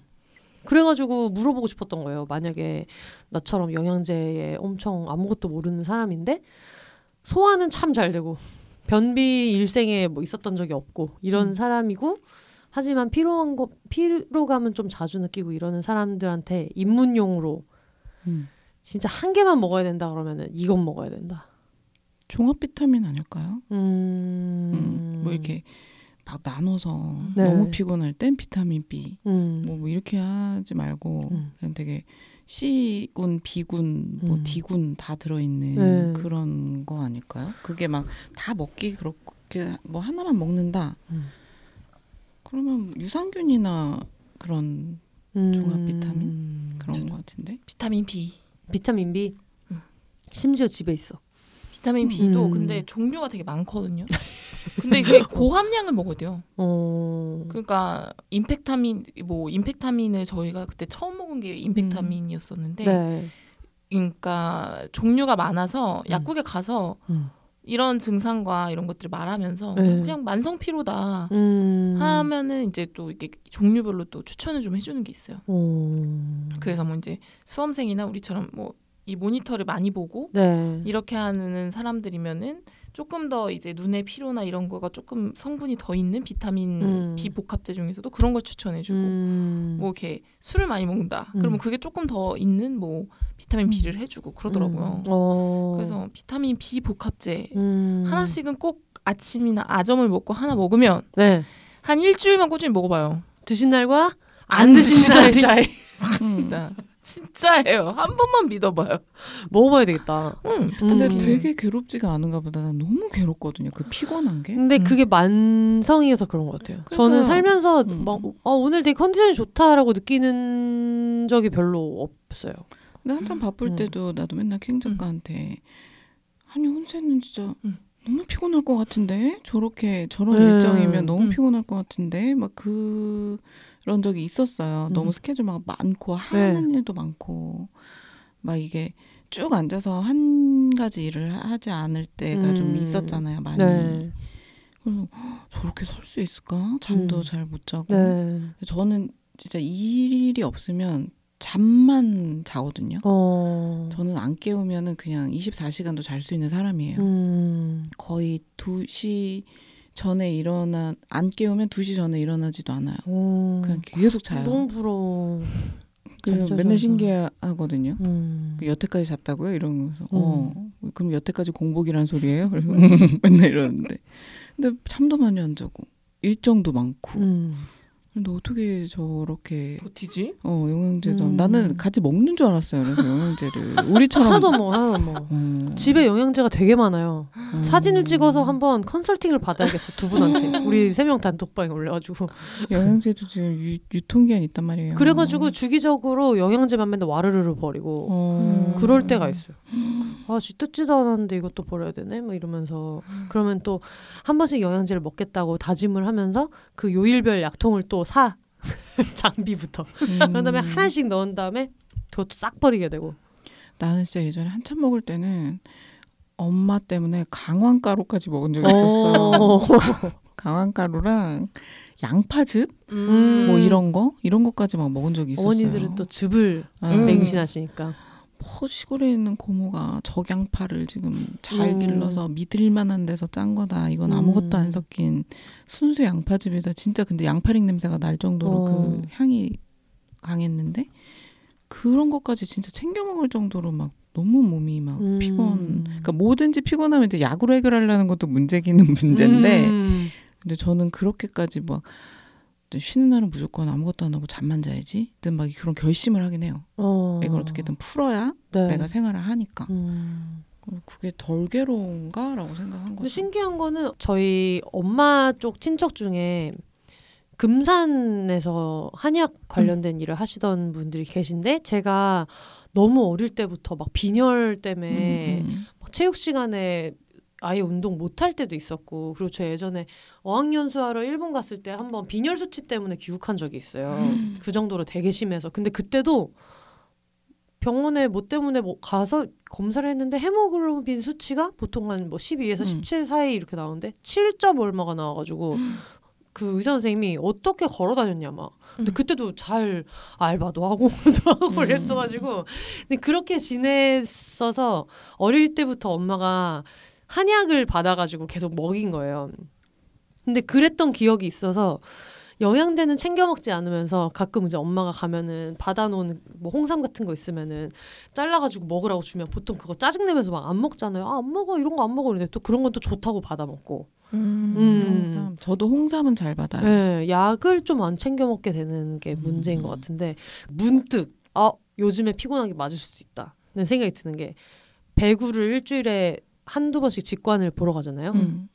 음. 그래가지고 물어보고 싶었던 거예요. 만약에 나처럼 영양제에 엄청 아무것도 모르는 사람인데 소화는 참 잘 되고 변비 일생에 뭐 있었던 적이 없고 이런 음. 사람이고 하지만 피로한 거 피로감은 좀 자주 느끼고 이러는 사람들한테 입문용으로 음. 진짜 한 개만 먹어야 된다 그러면은 이건 먹어야 된다. 종합 비타민 아닐까요? 음, 음. 뭐 이렇게 막 나눠서 네. 너무 피곤할 땐 비타민 B 음. 뭐, 뭐 이렇게 하지 말고 음. 그냥 되게 C군, B군, 뭐 음. D군 다 들어있는 네. 그런 거 아닐까요? 그게 막 다 먹기 그렇게 뭐 하나만 먹는다. 음. 그러면 유산균이나 그런 종합 음. 비타민? 그런 거 같은데. 비타민 B. 비타민 B. 음. 심지어 집에 있어. 비타민 B도 음. 근데 종류가 되게 많거든요. 근데 이게 고함량을 먹어야 돼요. 어. 그러니까 임팩타민 뭐 임팩타민을 저희가 그때 처음 먹은 게 임팩타민이었었는데 네. 그러니까 종류가 많아서 음. 약국에 가서 음. 이런 증상과 이런 것들을 말하면서 네. 그냥 만성 피로다 음. 하면은 이제 또 이게 종류별로 또 추천을 좀 해주는 게 있어요. 어. 그래서 뭐 이제 수험생이나 우리처럼 뭐 이 모니터를 많이 보고 네. 이렇게 하는 사람들이면은 조금 더 이제 눈의 피로나 이런 거가 조금 성분이 더 있는 비타민 음. B 복합제 중에서도 그런 걸 추천해주고 음. 뭐 이렇게 술을 많이 먹는다. 음. 그러면 그게 조금 더 있는 뭐 비타민 B를 해주고 그러더라고요. 음. 어. 그래서 비타민 B 복합제 음. 하나씩은 꼭 아침이나 아점을 먹고 하나 먹으면 네. 한 일주일만 꾸준히 먹어봐요. 드신 날과 안 안 드신 드신 날 날이- 차이. 음. 진짜예요. 한 번만 믿어봐요. 먹어봐야 되겠다. 응. 근데 음. 되게 괴롭지가 않은가 보다. 난 너무 괴롭거든요. 그 피곤한 게. 근데 음. 그게 만성이어서 그런 것 같아요. 저는 그러니까요. 살면서 음. 막 어, 오늘 되게 컨디션이 좋다라고 느끼는 적이 별로 없어요. 근데 한참 바쁠 음. 때도 나도 맨날 캥 작가한테 아니 혼세는 진짜 음. 너무 피곤할 것 같은데 저렇게 저런 음. 일정이면 너무 음. 피곤할 것 같은데 막 그 런 적이 있었어요. 음. 너무 스케줄 막 많고 하는 일도 많고 막 이게 쭉 앉아서 한 가지 일을 하지 않을 때가 좀 음. 있었잖아요. 많이. 네. 그래서 헉, 저렇게 살 수 있을까? 잠도 음. 잘못 자고. 네. 저는 진짜 이 일이 없으면 잠만 자거든요. 어. 저는 안 깨우면은 그냥 24시간도 잘 수 있는 사람이에요. 음. 거의 2시 전에 일어나 안 깨우면 2시 전에 일어나지도 않아요. 어. 그냥 계속 자요. 너무 부러워. 그 맨날. 신기하거든요. 음. 그 여태까지 잤다고요? 이러면서 어 그럼 여태까지 공복이란 소리예요? 그래서 맨날 이러는데 근데 잠도 많이 안 자고 일정도 많고 음. 근데 어떻게 저렇게 버티지? 어 영양제도 음. 나는 같이 먹는 줄 알았어요. 그래서 영양제를 우리처럼 하나도 뭐 하나 뭐. 어, 집에 영양제가 되게 많아요. 어. 사진을 찍어서 한번 컨설팅을 받아야겠어 두 분한테. 우리 세 명 단톡방에 올려가지고. 영양제도 지금 유, 유통기한 있단 말이에요. 그래가지고 주기적으로 영양제만 맨날 와르르르 버리고. 어. 그럴 때가 있어요. 아, 쥐 뜯지도 않았는데 이것도 버려야 되네? 막 이러면서. 그러면 또 한 번씩 영양제를 먹겠다고 다짐을 하면서 그 요일별 약통을 또 사. 장비부터. 음. 그런 다음에 하나씩 넣은 다음에 그것도 싹 버리게 되고. 나는 진짜 예전에 한참 먹을 때는 엄마 때문에 강황가루까지 먹은 적이 있었어요. 강황가루랑 양파즙 음. 뭐 이런 거 이런 것까지 막 먹은 적이 있었어요. 어머니들은 또 즙을 아, 음. 맹신하시니까. 뭐 시골에 있는 고모가 적양파를 지금 잘 음. 길러서 믿을만한 데서 짠 거다. 이건 음. 아무것도 안 섞인 순수 양파즙이다. 진짜 근데 양파링 냄새가 날 정도로 어. 그 향이 강했는데 그런 것까지 진짜 챙겨 먹을 정도로 막 너무 몸이 막 음. 피곤. 그러니까 뭐든지 피곤하면 이제 약으로 해결하려는 것도 문제기는 문제인데 음. 근데 저는 그렇게까지 막 쉬는 날은 무조건 아무것도 안 하고 잠만 자야지. 든막 그런 결심을 하긴 해요. 어. 이걸 어떻게든 풀어야 네. 내가 생활을 하니까. 음. 그게 덜 괴로운가라고 생각한 근데 거죠. 신기한 거는 저희 엄마 쪽 친척 중에 금산에서 한약 관련된 일을 하시던 분들이 계신데 제가 너무 어릴 때부터 막 빈혈 때문에 음, 음. 막 체육 시간에 아예 운동 못할 때도 있었고 그리고 저 예전에 어학연수 하러 일본 갔을 때 한번 빈혈 수치 때문에 귀국한 적이 있어요. 음. 그 정도로 되게 심해서 근데 그때도 병원에 뭐 때문에 뭐 가서 검사를 했는데 헤모글로빈 수치가 보통 한 뭐 12에서 음. 17 사이 이렇게 나오는데 7점 얼마가 나와가지고 그 의사 선생님이 어떻게 걸어 다녔냐 막. 근데 음. 그때도 잘 알바도 하고 도 하고 음. 그랬어가지고 근데 그렇게 지냈어서 어릴 때부터 엄마가 한약을 받아가지고 계속 먹인 거예요. 근데 그랬던 기억이 있어서 영양제는 챙겨 먹지 않으면서 가끔 이제 엄마가 가면은 받아놓은 뭐 홍삼 같은 거 있으면은 잘라가지고 먹으라고 주면 보통 그거 짜증내면서 막 안 먹잖아요. 아, 안 먹어 이런 거 안 먹어 이런데 또 그런 건 또 좋다고 받아 먹고. 음. 음. 저도 홍삼은 잘 받아요. 네, 약을 좀 안 챙겨 먹게 되는 게 문제인 것 음. 같은데 문득 아 요즘에 피곤하게 맞을 수 있다는 생각이 드는 게 배구를 일주일에 한두 번씩 직관을 보러 가잖아요. 음.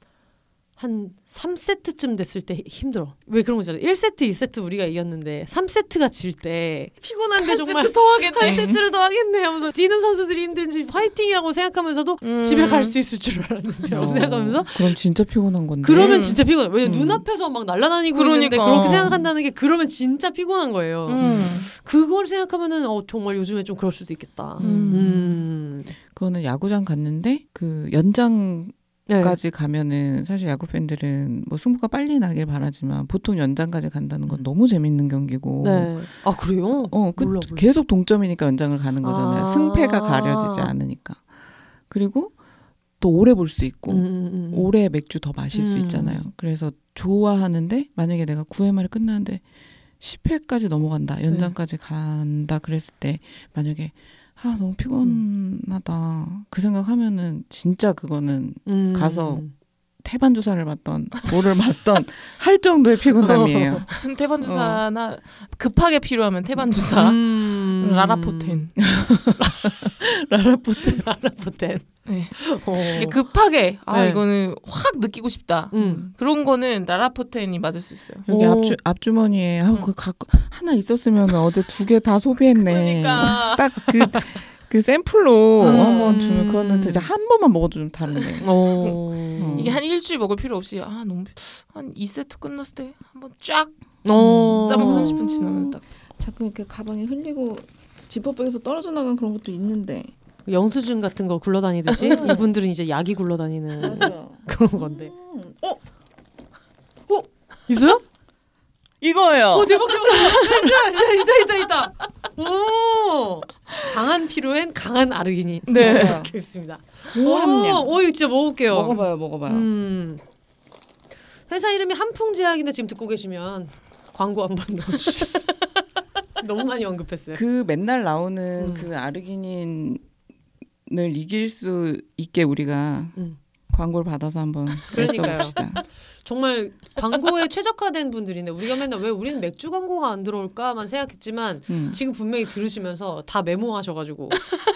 한 3세트쯤 됐을 때 힘들어. 왜 그런 거 있잖아요. 1세트, 2세트 우리가 이겼는데 3세트가 질 때 피곤한데 한 정말 세트 더한 하겠네. 세트를 더 하겠네 하면서 뛰는 선수들이 힘든지 화이팅이라고 생각하면서 음. 집에 갈 수 있을 줄 알았는데 라고 어, 생각하면서 그럼 진짜 피곤한 건데. 그러면 음. 진짜 피곤해. 왜냐면 음. 눈앞에서 막 날아다니고 있는데 그러니까. 그렇게 생각한다는 게 그러면 진짜 피곤한 거예요. 음. 그걸 생각하면은 어 정말 요즘에 좀 그럴 수도 있겠다. 음. 음. 그거는 야구장 갔는데 그 연장까지 네. 가면은 사실 야구 팬들은 뭐 승부가 빨리 나길 바라지만 보통 연장까지 간다는 건 음. 너무 재밌는 경기고. 네. 아 그래요? 어, 그 몰라, 몰라. 계속 동점이니까 연장을 가는 거잖아요. 아. 승패가 가려지지 않으니까. 그리고 또 오래 볼 수 있고 음, 음, 음. 오래 맥주 더 마실 수 음. 있잖아요. 그래서 좋아하는데 만약에 내가 9회 말에 끝나는데 10회까지 넘어간다. 연장까지 간다 그랬을 때 만약에 아 너무 피곤하다 그 생각하면은 진짜 그거는 음. 가서 태반 주사를 맞던 뭐를 맞던 할 정도의 피곤함이에요. 태반 주사나 급하게 필요하면 태반 주사. 음. 라라포텐. 라라포트 라라포텐. 네. 어. 급하게 아 네. 이거는 확 느끼고 싶다. 음. 그런 거는 라라포텐이 맞을 수 있어요. 여기 오. 앞주 앞주머니에 아, 음. 그 갖고 하나 있었으면 어제 두 개 다 소비했네. 그러니까. 딱그 그 샘플로 음. 한번 주면 그거는 진짜 한 번만 먹어도 좀 다른데. 어. 이게 한 일주일 먹을 필요 없이 아 너무 피- 한 2세트 끝났을 때 한번 쫙 어. 짜먹고 30분 지나면 딱 자꾸 이렇게 가방에 흘리고 지퍼백에서 떨어져 나간 그런 것도 있는데. 영수증 같은 거 굴러다니듯이 이분들은 이제 약이 굴러다니는. 그런 건데. 어 있어요? 이거예요. 오 대박 대박 대박. 진짜 있다 있다 있다. 오 강한 피로엔 강한 아르기닌. 네. 맞아요. 있습니다. 고함량. 오, 오 이거 진짜 먹을게요. 먹어봐요, 먹어봐요. 음. 네. 회사 이름이 한풍제약인데 지금 듣고 계시면 광고 한번 넣어주시겠습니다. 너무 많이 언급했어요. 그 맨날 나오는 음. 그 아르기닌을 이길 수 있게 우리가 음. 광고를 받아서 한번 그러니까요. 애써봅시다. 정말 광고에 최적화된 분들인데 우리가 맨날 왜 우리는 맥주 광고가 안 들어올까만 생각했지만 음. 지금 분명히 들으시면서 다 메모하셔가지고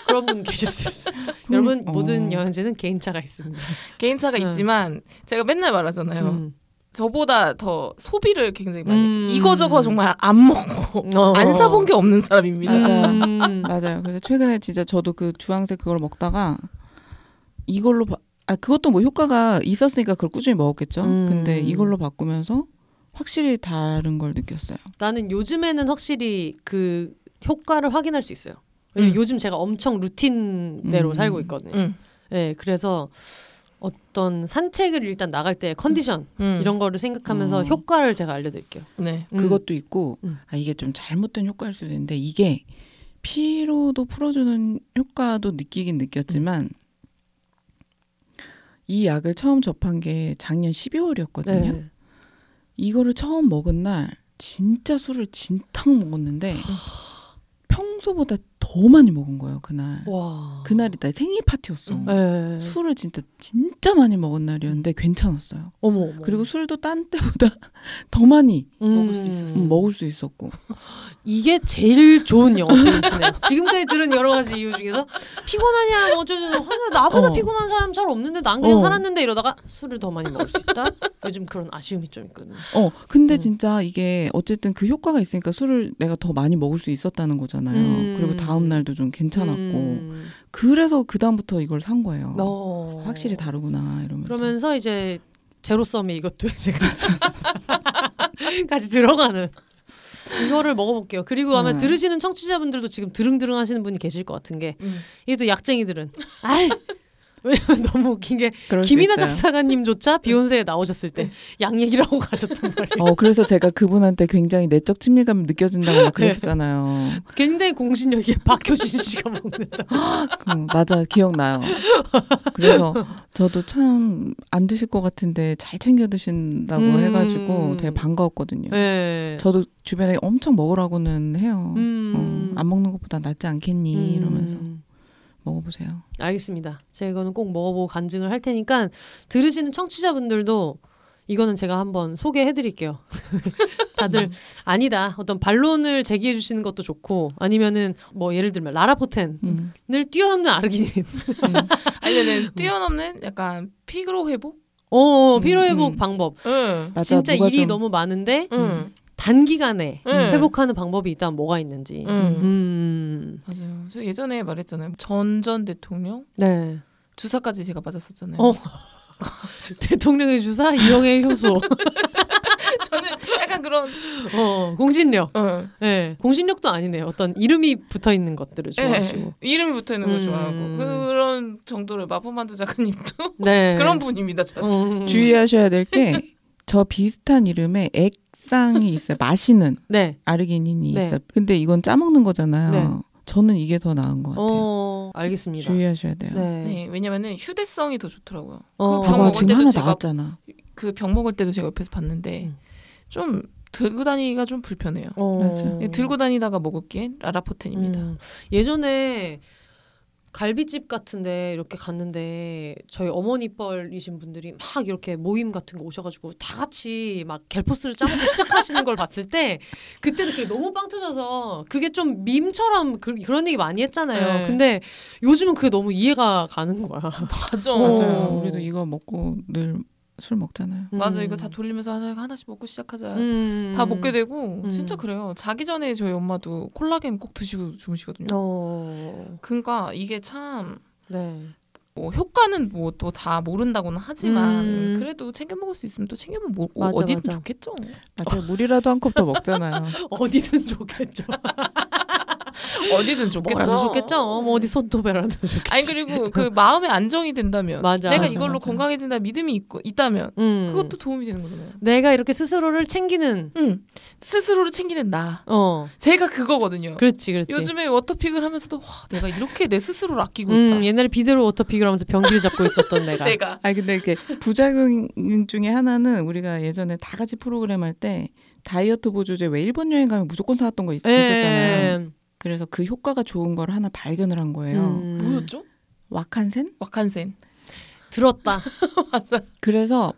그런 분 계실 수 있어요. 여러분 어. 모든 영양제는 개인차가 있습니다. 개인차가 음. 있지만 제가 맨날 말하잖아요. 음. 저보다 더 소비를 굉장히 많이 음. 이거저거 정말 안 먹고 어. 안 사본 게 없는 사람입니다. 맞아. 음. 맞아요. 그래서 최근에 진짜 저도 그 주황색 그걸 먹다가 이걸로 바, 아 그것도 뭐 효과가 있었으니까 그걸 꾸준히 먹었겠죠. 음. 근데 이걸로 바꾸면서 확실히 다른 걸 느꼈어요. 나는 요즘에는 확실히 그 효과를 확인할 수 있어요. 왜냐면 음. 요즘 제가 엄청 루틴대로 음. 살고 있거든요. 음. 네, 그래서 어떤 산책을 일단 나갈 때 컨디션 음. 이런 거를 생각하면서 어. 효과를 제가 알려드릴게요. 네. 음. 그것도 있고 음. 아 이게 좀 잘못된 효과일 수도 있는데 이게 피로도 풀어주는 효과도 느끼긴 느꼈지만 이 약을 처음 접한 게 작년 12월이었거든요. 네. 이거를 처음 먹은 날 진짜 술을 진탕 먹었는데 평소보다 더 많이 먹은 거예요 그날. 와. 그날이 나 생일 파티였어. 음. 네. 술을 진짜 진짜 많이 먹은 날이었는데 괜찮았어요. 어머, 어머. 그리고 술도 딴 때보다 더 많이 먹을 수 있었어. 음, 먹을 수 있었고. 이게 제일 좋은 영어 포인트네요. 지금까지 들은 여러 가지 이유 중에서 피곤하냐 뭐 어쩌저쩌 하나 나보다 어. 피곤한 사람 잘 없는데 난 그냥 어. 살았는데 이러다가 술을 더 많이 먹을 수 있다. 요즘 그런 아쉬움이 좀 있거든요. 어, 근데 음. 진짜 이게 어쨌든 그 효과가 있으니까 술을 내가 더 많이 먹을 수 있었다는 거잖아요. 음. 그리고 다음 날도 좀 괜찮았고. 음. 그래서 그 다음부터 이걸 산 거예요. 어. 확실히 다르구나 이러면서. 그러면서 이제 제로섬이 이것도 이제 같이 같이 들어가는 이거를 먹어볼게요. 그리고 아마 음. 들으시는 청취자분들도 지금 드릉드릉 하시는 분이 계실 것 같은 게 음. 이게 또 약쟁이들은 아이 왜냐면 너무 웃긴 게 김이나. 작사가님조차 비욘세에 나오셨을 때 양 얘기를 하고 가셨단 말이에요. 어, 그래서 제가 그분한테 굉장히 내적 친밀감이 느껴진다고 네. 막 그랬었잖아요. 굉장히 공신력이 박효신 씨가 먹는다. 그, 맞아, 기억나요. 그래서 저도 참 안 드실 것 같은데 잘 챙겨 드신다고 음. 해가지고 되게 반가웠거든요. 네. 저도 주변에 엄청 먹으라고는 해요. 음. 어, 안 먹는 것보다 낫지 않겠니? 음. 이러면서 먹어보세요. 알겠습니다. 제가 이거는 꼭 먹어보고 간증을 할 테니까 들으시는 청취자분들도 이거는 제가 한번 소개해드릴게요. 다들 아니다. 어떤 반론을 제기해 주시는 것도 좋고 아니면은 뭐 예를 들면 라라포텐을 음. 뛰어넘는 아르기닌, 아니면은 뛰어넘는 약간 피로 회복? 어 음, 피로 회복 음. 방법. 응. 맞아, 진짜 일이 좀- 너무 많은데 응. 단기간에 음. 회복하는 방법이 있다면 뭐가 있는지. 응. 음. 맞아요. 저 예전에 말했잖아요. 전전 대통령 네. 주사까지 제가 맞았었잖아요. 어. 대통령의 주사, 이영의 효소. 저는 약간 그런 어, 공신력. 어. 네. 공신력도 아니네요. 어떤 이름이 붙어 있는 것들을 좋아하시고. 예, 이름이 붙어 있는 걸 음. 좋아하고 그런 정도를 마포만두 작가님도 네. 그런 분입니다. 저는. 음. 주의하셔야 될 게 저 비슷한 이름의 액 상이 있어요. 마시는 네. 아르기닌이 네. 있어요. 근데 이건 짜먹는 거잖아요. 네. 저는 이게 더 나은 것 같아요. 어, 알겠습니다. 주의하셔야 돼요. 네. 네, 왜냐면은 휴대성이 더 좋더라고요. 어. 그병 봐봐 먹을 지금 때도 하나 제가 나왔잖아. 그 병 먹을 때도 제가 옆에서 봤는데 음. 좀 들고 다니기가 좀 불편해요. 어. 맞아. 예, 들고 다니다가 먹을게 라라포텐입니다. 음. 예전에 갈비집 같은데 이렇게 갔는데 저희 어머니 뻘이신 분들이 막 이렇게 모임 같은 거 오셔가지고 다 같이 막 갤포스를 짜먹고 시작하시는 걸 봤을 때 그때는 그게 너무 빵 터져서 그게 좀 밈처럼 그, 런 얘기 많이 했잖아요. 네. 근데 요즘은 그게 너무 이해가 가는 거야. 맞아. 어. 맞아요. 우리도 이거 먹고 늘 술 먹잖아요. 맞아. 음. 이거 다 돌리면서 하나, 하나씩 먹고 시작하자. 음. 다 먹게 되고 음. 진짜 그래요. 자기 전에 저희 엄마도 콜라겐 꼭 드시고 주무시거든요. 어. 그러니까 이게 참 네. 뭐 효과는 뭐 또 다 모른다고는 하지만 음. 그래도 챙겨 먹을 수 있으면 또 챙겨 먹으면 뭐, 맞아, 어디든 맞아. 좋겠죠. 맞아요. 물이라도 한 컵 더 먹잖아요. 어디든 좋겠죠. 어디든 좋겠죠. 뭐라도 좋겠죠. 뭐 어디 손톱에라도 좋겠지. 아니 그리고 그 마음의 안정이 된다면 맞아. 내가 이걸로 맞아. 건강해진다 믿음이 있고 있다면 음. 그것도 도움이 되는 거잖아요. 내가 이렇게 스스로를 챙기는 응. 스스로를 챙기는 나. 어 제가 그거거든요. 그렇지 그렇지 요즘에 워터픽을 하면서도 와, 내가 이렇게 내 스스로를 아끼고 있다. 음, 옛날에 비데로 워터픽을 하면서 변기를 잡고 있었던 내가 내가 아니 근데 이렇게 부작용 중에 하나는 우리가 예전에 다 같이 프로그램 할 때 다이어트 보조제 왜 일본 여행 가면 무조건 사왔던 거 있, 예. 있었잖아요. 그래서 그 효과가 좋은 걸 하나 발견을 한 거예요. 음. 뭐였죠? 와칸센? 와칸센. 들었다. 맞아. 그래서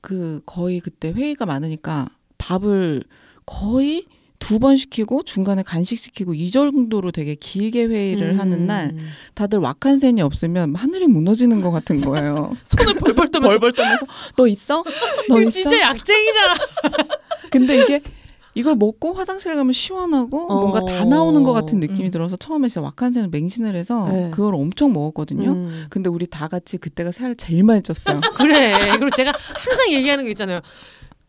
그 거의 그때 회의가 많으니까 밥을 거의 두 번 시키고 중간에 간식 시키고 이 정도로 되게 길게 회의를 음. 하는 날 다들 와칸센이 없으면 하늘이 무너지는 것 같은 거예요. 손을 벌벌 떠면서 벌벌 떠면서 너 있어? 너 있어? 진짜 약쟁이잖아. 근데 이게 이걸 먹고 화장실 가면 시원하고 어. 뭔가 다 나오는 것 같은 느낌이 음. 들어서 처음에 진짜 와칸센을 맹신을 해서 네. 그걸 엄청 먹었거든요. 음. 근데 우리 다 같이 그때가 살을 제일 많이 쪘어요. 그래. 그리고 제가 항상 얘기하는 거 있잖아요.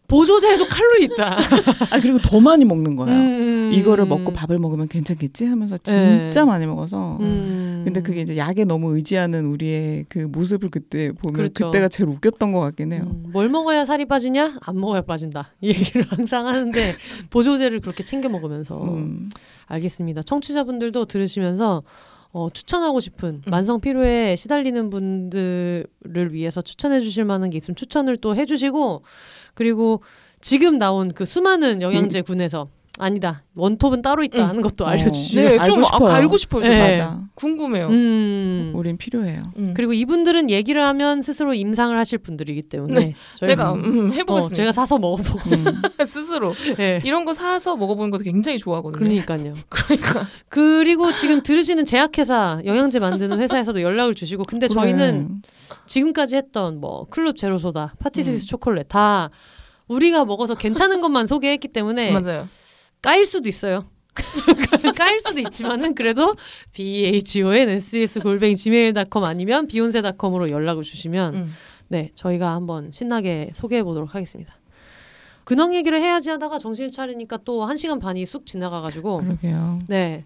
보조제에도 칼로리 있다. 아 그리고 더 많이 먹는 거예요. 음. 이거를 먹고 밥을 먹으면 괜찮겠지 하면서 진짜 네. 많이 먹어서 음. 근데 그게 이제 약에 너무 의지하는 우리의 그 모습을 그때 보면 그렇죠. 그때가 제일 웃겼던 것 같긴 해요. 음, 뭘 먹어야 살이 빠지냐? 안 먹어야 빠진다. 이 얘기를 항상 하는데 보조제를 그렇게 챙겨 먹으면서 음. 알겠습니다. 청취자분들도 들으시면서 어, 추천하고 싶은 음. 만성 피로에 시달리는 분들을 위해서 추천해 주실 만한 게 있으면 추천을 또 해주시고 그리고 지금 나온 그 수많은 영양제 군에서 아니다 원톱은 따로 있다 음. 하는 것도 어. 알려주시고 네, 알고 좀 아, 싶어요. 알고 싶어요. 저 네. 맞아. 궁금해요. 음. 우린 필요해요. 음. 그리고 이분들은 얘기를 하면 스스로 임상을 하실 분들이기 때문에 네, 제가 음, 어, 해보겠습니다. 제가 사서 먹어보고 음. 스스로 네. 이런 거 사서 먹어보는 것도 굉장히 좋아하거든요. 그러니까요. 그러니까 그리고 지금 들으시는 제약회사 영양제 만드는 회사에서도 연락을 주시고 근데 저희는 지금까지 했던 뭐 클럽 제로소다, 파티스위스 음. 초콜릿 다 우리가 먹어서 괜찮은 것만 소개했기 때문에 맞아요. 까일 수도 있어요. 까일 수도 있지만은 그래도 b h o n s s 골뱅이 gmail.com 아니면 비욘세닷컴으로 연락을 주시면 음. 네 저희가 한번 신나게 소개해 보도록 하겠습니다. 근황 얘기를 해야지 하다가 정신을 차리니까 또 한 시간 반이 쑥 지나가가지고 그러게요. 네.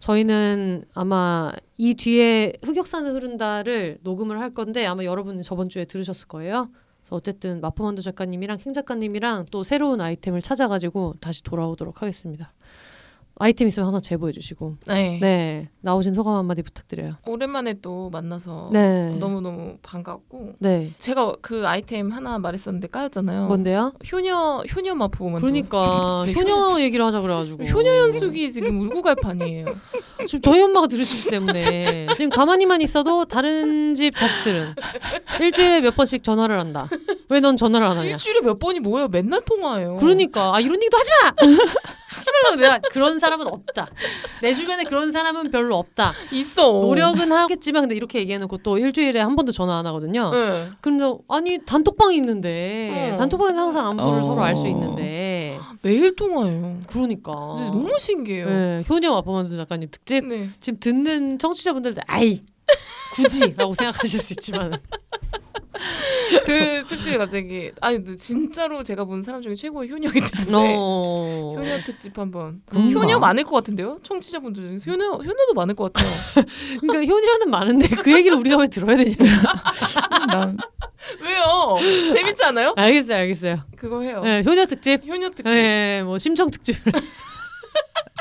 저희는 아마 이 뒤에 흑역사는 흐른다를 녹음을 할 건데 아마 여러분은 저번 주에 들으셨을 거예요. 그래서 어쨌든 마포만두 작가님이랑 킹 작가님이랑 또 새로운 아이템을 찾아가지고 다시 돌아오도록 하겠습니다. 아이템 있으면 항상 제보해 주시고 네. 네 나오신 소감 한마디 부탁드려요. 오랜만에 또 만나서 네. 너무 너무 반갑고 네. 제가 그 아이템 하나 말했었는데 까였잖아요. 뭔데요? 효녀 효녀 마포만 그러니까 네, 효녀 얘기를 하자 그래가지고 효녀 연숙이 지금 울고 갈 판이에요. 지금 저희 엄마가 들으시기 때문에 지금 가만히만 있어도 다른 집 자식들은 일주일에 몇 번씩 전화를 한다. 왜 넌 전화를 안 하냐? 일주일에 몇 번이 뭐예요? 맨날 통화해요. 그러니까 아 이런 얘기도 하지 마. 하지 말라고 내가 그런 사람은 없다. 내 주변에 그런 사람은 별로 없다. 있어. 노력은 하겠지만 근데 이렇게 얘기해놓고 또 일주일에 한 번도 전화 안 하거든요. 네. 근데 아니 단톡방이 있는데 어. 단톡방에서 항상 안부를 어. 서로 알 수 있는데 매일 통화해요. 그러니까 너무 신기해요. 네, 효녀 아빠만두 작가님 특집 네. 지금 듣는 청취자분들도 아이 굳이라고 생각하실 수 있지만 그 특집이 갑자기 아니 진짜로 제가 본 사람 중에 최고의 효녀이기 때문에 어. 효녀 특집 한번 그런가? 효녀 많을 것 같은데요? 청취자분들 중에 효녀 효녀도 많을 것 같아요. 그러니까 효녀는 많은데 그 얘기를 우리가 왜 들어야 되냐? 난 왜요? 재밌지 않아요? 알겠어요, 알겠어요. 그거 해요. 네, 효녀 특집. 효녀 특집. 네, 뭐 심청 특집.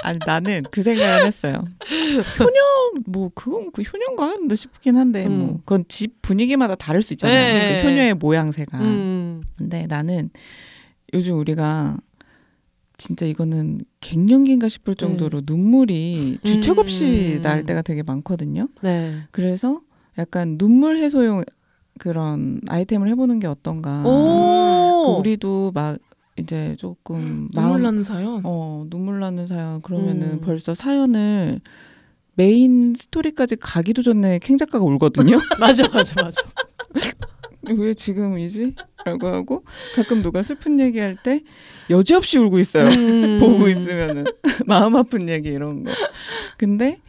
아니 나는 그 생각을 했어요. 효녀 뭐 그건 그 효녀인가 근데 싶긴 한데 음. 뭐 그건 집 분위기마다 다를 수 있잖아요. 네. 그 효녀의 모양새가. 음. 근데 나는 요즘 우리가 진짜 이거는 갱년기인가 싶을 정도로 눈물이 주책 없이 음. 날 때가 되게 많거든요. 네. 그래서 약간 눈물 해소용 그런 아이템을 해보는 게 어떤가. 그 오. 우리도 막 이제 조금 눈물 나는 사연. 어 눈물 나는 사연 그러면은 음. 벌써 사연을 메인 스토리까지 가기도 전에 캥 작가가 울거든요. 맞아, 맞아, 맞아. 왜 지금이지? 라고 하고 가끔 누가 슬픈 얘기할 때 여지없이 울고 있어요. 음. 보고 있으면은 마음 아픈 얘기 이런 거. 근데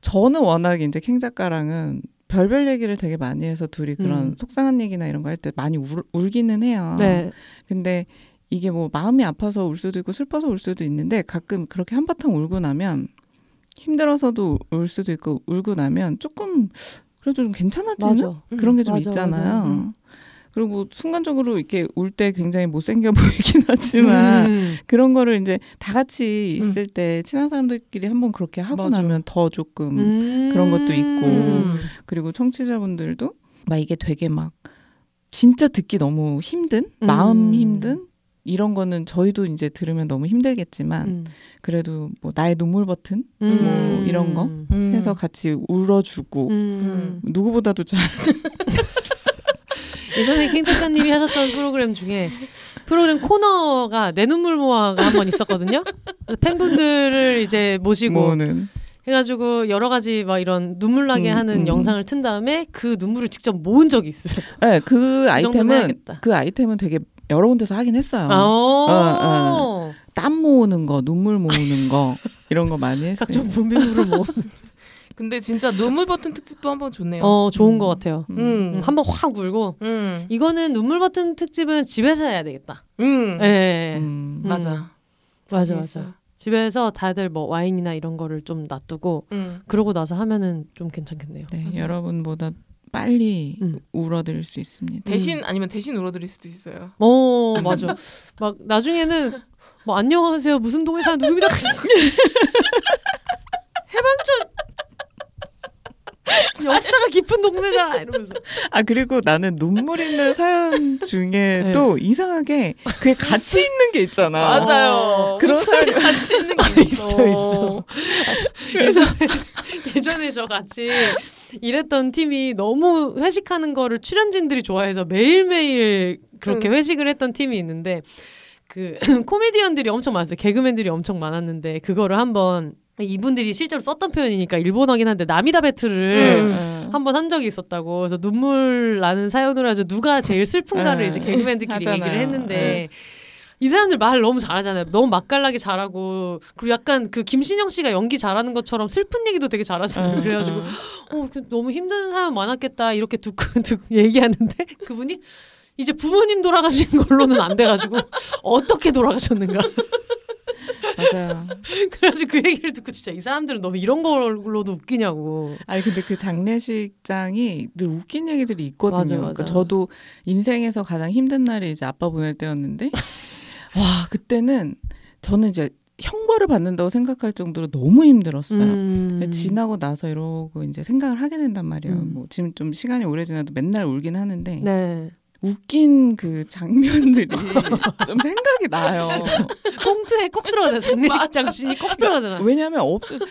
저는 워낙 이제 캥 작가랑은 별별 얘기를 되게 많이 해서 둘이 그런 음. 속상한 얘기나 이런 거 할 때 많이 울, 울기는 해요. 네. 근데 이게 뭐 마음이 아파서 울 수도 있고 슬퍼서 울 수도 있는데 가끔 그렇게 한바탕 울고 나면 힘들어서도 울 수도 있고 울고 나면 조금 그래도 좀 괜찮아지는 맞아. 그런 게좀 맞아, 있잖아요. 맞아. 음. 그리고 순간적으로 이렇게 울 때 굉장히 못생겨 보이긴 하지만 음. 그런 거를 이제 다 같이 음. 있을 때 친한 사람들끼리 한번 그렇게 하고 맞아. 나면 더 조금 음. 그런 것도 있고. 음. 그리고 청취자분들도 막 이게 되게 막 진짜 듣기 너무 힘든 음. 마음 힘든 이런 거는 저희도 이제 들으면 너무 힘들겠지만 음. 그래도 뭐 나의 눈물 버튼 음. 뭐 이런 거 음. 해서 같이 울어주고 음. 누구보다도 잘 예전에 킹 작가님이 하셨던 프로그램 중에 프로그램 코너가 내 눈물 모아가 한 번 있었거든요. 팬분들을 이제 모시고 모으는 해가지고 여러 가지 막 이런 눈물 나게 음, 하는 음. 영상을 튼 다음에 그 눈물을 직접 모은 적이 있어요. 네, 그 정도는 아이템은. 그 아이템은 되게 여러 군데서 하긴 했어요. 아, 어, 땀 모으는 거, 눈물 모으는 거 이런 거 많이 했어요. 각종 분비물을 모. 근데 진짜 눈물 버튼 특집도 한번 좋네요. 어 좋은 음. 것 같아요. 음. 음. 음, 한번 확 울고 음. 이거는 눈물 버튼 특집은 집에서 해야 되겠다. 음. 예. 예. 음. 음. 맞아. 맞아 맞아. 있어요. 집에서 다들 뭐 와인이나 이런 거를 좀 놔두고 음. 그러고 나서 하면은 좀 괜찮겠네요. 네, 맞아요. 여러분보다 빨리 음. 울어드릴 수 있습니다. 대신 아니면 대신 울어드릴 수도 있어요. 어 맞아. 막 나중에는 뭐 안녕하세요 무슨 동에 사는 누구입니다. 해방촌 역사가 깊은 동네잖아 이러면서. 아 그리고 나는 눈물 있는 사연 중에 네. 또 이상하게 그게 같이 있는 게 있잖아. 맞아요. 그런 사람이 같이 있는 게 있어. 있어, 있어. 예전에 예전에 저 같이 일했던 팀이 너무 회식하는 거를 출연진들이 좋아해서 매일매일 그렇게 응. 회식을 했던 팀이 있는데 그 코미디언들이 엄청 많았어요. 개그맨들이 엄청 많았는데 그거를 한번 이분들이 실제로 썼던 표현이니까 일본어긴 한데 나미다 배틀을 음. 어. 한번 한 적이 있었다고. 그래서 눈물 나는 사연으로 해서 누가 제일 슬픈가를 네. 이제 개그맨들끼리. 얘기를 했는데 네. 이 사람들 말 너무 잘하잖아요. 너무 맛깔나게 잘하고 그리고 약간 그 김신영 씨가 연기 잘하는 것처럼 슬픈 얘기도 되게 잘하시더라고요. 그래가지고 어, 그 너무 힘든 사연 많았겠다 이렇게 듣고 듣고 얘기하는데 그분이 이제 부모님 돌아가신 걸로는 안 돼가지고 어떻게 돌아가셨는가. 맞아요. 그래가지고 그 얘기를 듣고 진짜 이 사람들은 너무 이런 걸로도 웃기냐고. 아니 근데 그 장례식장이 늘 웃긴 얘기들이 있거든요. 맞아, 맞아. 그러니까 저도 인생에서 가장 힘든 날이 이제 아빠 보낼 때였는데 와 그때는 저는 이제 형벌을 받는다고 생각할 정도로 너무 힘들었어요. 음. 지나고 나서 이러고 이제 생각을 하게 된단 말이에요. 음. 뭐 지금 좀 시간이 오래 지나도 맨날 울긴 하는데 네. 웃긴 그 장면들이 좀 생각이 나요. 꽁트에 꼭 들어가잖아. 장례식장 씬이 꼭 들어가잖아. 왜냐하면 없어 그,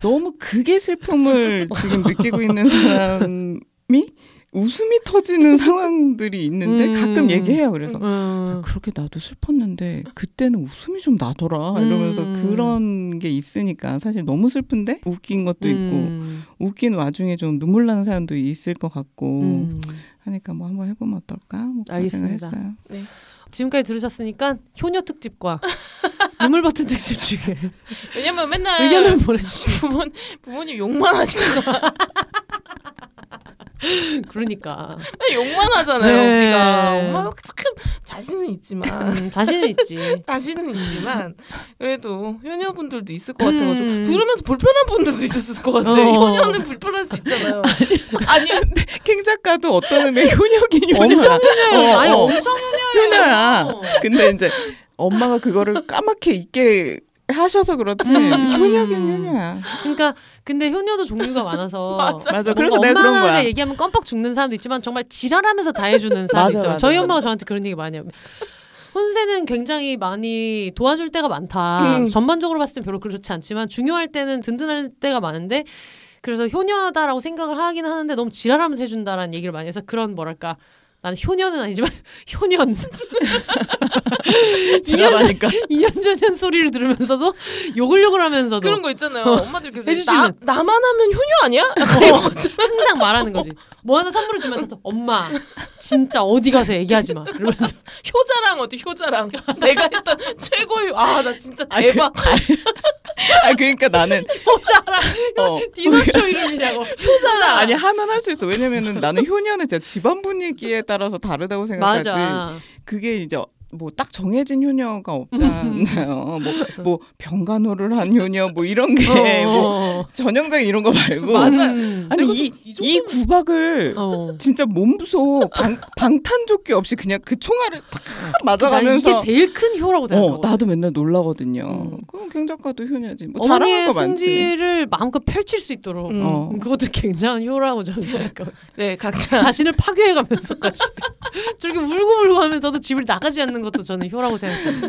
너무 극의 슬픔을 지금 느끼고 있는 사람이 웃음이 터지는 상황들이 있는데 음. 가끔 얘기해요. 그래서 아, 음. 그렇게 나도 슬펐는데 그때는 웃음이 좀 나더라 이러면서 음. 그런 게 있으니까 사실 너무 슬픈데 웃긴 것도 있고 음. 웃긴 와중에 좀 눈물 나는 사연도 있을 것 같고 음. 하니까 뭐 한번 해보면 어떨까 뭐 알겠습니다. 생각했어요. 지금까지 들으셨으니까 효녀 특집과 눈물 버튼 특집 중에 왜냐면 맨날 의견을 보내주시면 부모, 부모님 욕만 하니까 그러니까 맨날 욕만 하잖아요. 네. 우리가 엄마가 참 자신은 있지만 음, 자신은 있지. 자신은 있지만 그래도 효녀분들도 있을 것 같아가지고 음. 들으면서 불편한 분들도 있었을 것 같아. 어. 효녀는 불편할 수 있잖아요. 아니 캥 작가도 어떤 의미의 효녀긴 효녀야. 엄청 효녀예요. 어, 아니 어. 엄청 효녀예요. 효녀야. 근데 이제 엄마가 그거를 까맣게 있게 하셔서 그렇지 음. 효녀긴 효녀야. 그러니까 근데 효녀도 종류가 많아서 맞아. 맞아. 그래서 내가 그런 엄마가 거야. 얘기하면 껌뻑 죽는 사람도 있지만 정말 지랄하면서 다 해주는 사람도. 맞아, 저희 맞아. 엄마가 저한테 그런 얘기 많이 해요. 혼세는 굉장히 많이 도와줄 때가 많다. 음. 전반적으로 봤을 땐 별로 그렇지 않지만 중요할 때는 든든할 때가 많은데 그래서 효녀다라고 생각을 하긴 하는데 너무 지랄하면서 해준다라는 얘기를 많이 해서 그런 뭐랄까 나는 효녀는 아니지만 효년 지랄하니까. 2년 전년 소리를 들으면서도 욕을 욕을 하면서도 그런 거 있잖아요. 엄마들 그래 나, 해주시는. 나만 하면 효녀 아니야? 어, 항상 말하는 거지. 뭐 하나 선물을 주면서도 엄마 진짜 어디 가서 얘기하지 마. 이러면서 효자랑 어디 효자랑 내가 했던 최고의 아 나 진짜 아, 그- 대박 아 그러니까 나는 효자랑 어. 디너쇼 이름이냐고. 효자랑 아니 하면 할 수 있어. 왜냐면은 나는 효녀는 진짜 집안 분위기에 따라서 다르다고 생각하지. 맞아. 그게 이제 뭐 딱 정해진 효녀가 없잖아요. 뭐 뭐 병간호를 한 효녀 뭐 이런 게뭐 어. 전형적인 이런 거 말고 맞아. 음. 아니 이, 이 이 구박을 어. 진짜 몸소 방, 방탄조끼 없이 그냥 그 총알을 탁난 맞아가면서 이게 제일 큰 효라고 어, 생각하고. 나도 맨날 놀라거든요. 음. 그럼 갱 작가도 효녀지. 뭐 잘하는 어머니의 거 많지. 승지를 마음껏 펼칠 수 있도록 음. 어. 그것도 굉장한 효라고 저는 생각하고 네 각자 자신을 파괴해가면서까지 저렇게 울고불고 하면서도 집을 나가지 않는 것도 저는 효라고 생각합니다.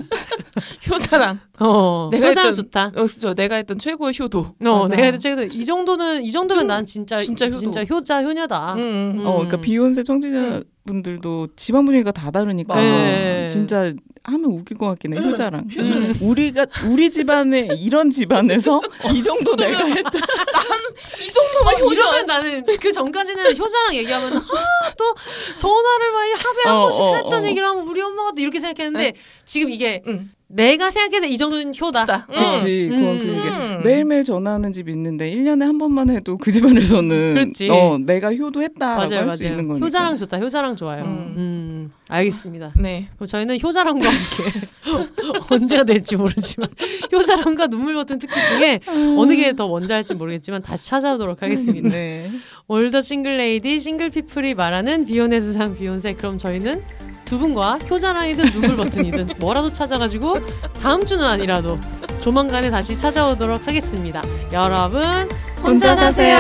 효자랑 어, 내가 효자랑 했던- 좋다. 어, 그죠. 내가 했던 최고의 효도. 어, 맞아. 내가 해도 최근 이 정도는 이 정도면 난 진짜 진짜 효도. 진짜 효자 효녀다. 음, 음, 음. 어, 그러니까 비욘세 청취자 분들도 집안 분위기가 다 다르니까 맞아. 네. 진짜 하면 웃길 것 같긴 해 음, 효자랑. 효자랑. 음. 우리가 우리 집안에 이런 집안에서 이 정도 내가 했다. 이 정도면 어, 효자. 나는 그 전까지는 효자랑 얘기하면 아또 전화를 많이 하루에 한 어, 번씩 어, 했던 어. 얘기를 하면 우리 엄마가 또 이렇게 생각했는데 지금 이게 응. 내가 생각해서 이 정도는 효다. 응. 그렇지. 음. 그건 그게 음. 매일매일 전화하는 집 있는데 1년에 한 번만 해도 그 집안에서는 그렇지. 어, 내가 효도했다라고 맞아요, 할수 맞아요. 있는 거니까. 효자랑 좋다. 효자랑 좋아요. 음, 음. 알겠습니다. 네. 그럼 저희는 효자랑과 함께 언제가 될지 모르지만 효자랑과 눈물 버튼 특집 중에 어느 게 더 먼저 할지 모르겠지만 다시 찾아오도록 하겠습니다. 네. All the single lady single people이 말하는 비혼의 세상 비욘세 그럼 저희는 두 분과 효자랑이든 눈물 버튼이든 뭐라도 찾아가지고 다음 주는 아니라도 조만간에 다시 찾아오도록 하겠습니다. 여러분 혼자 사세요.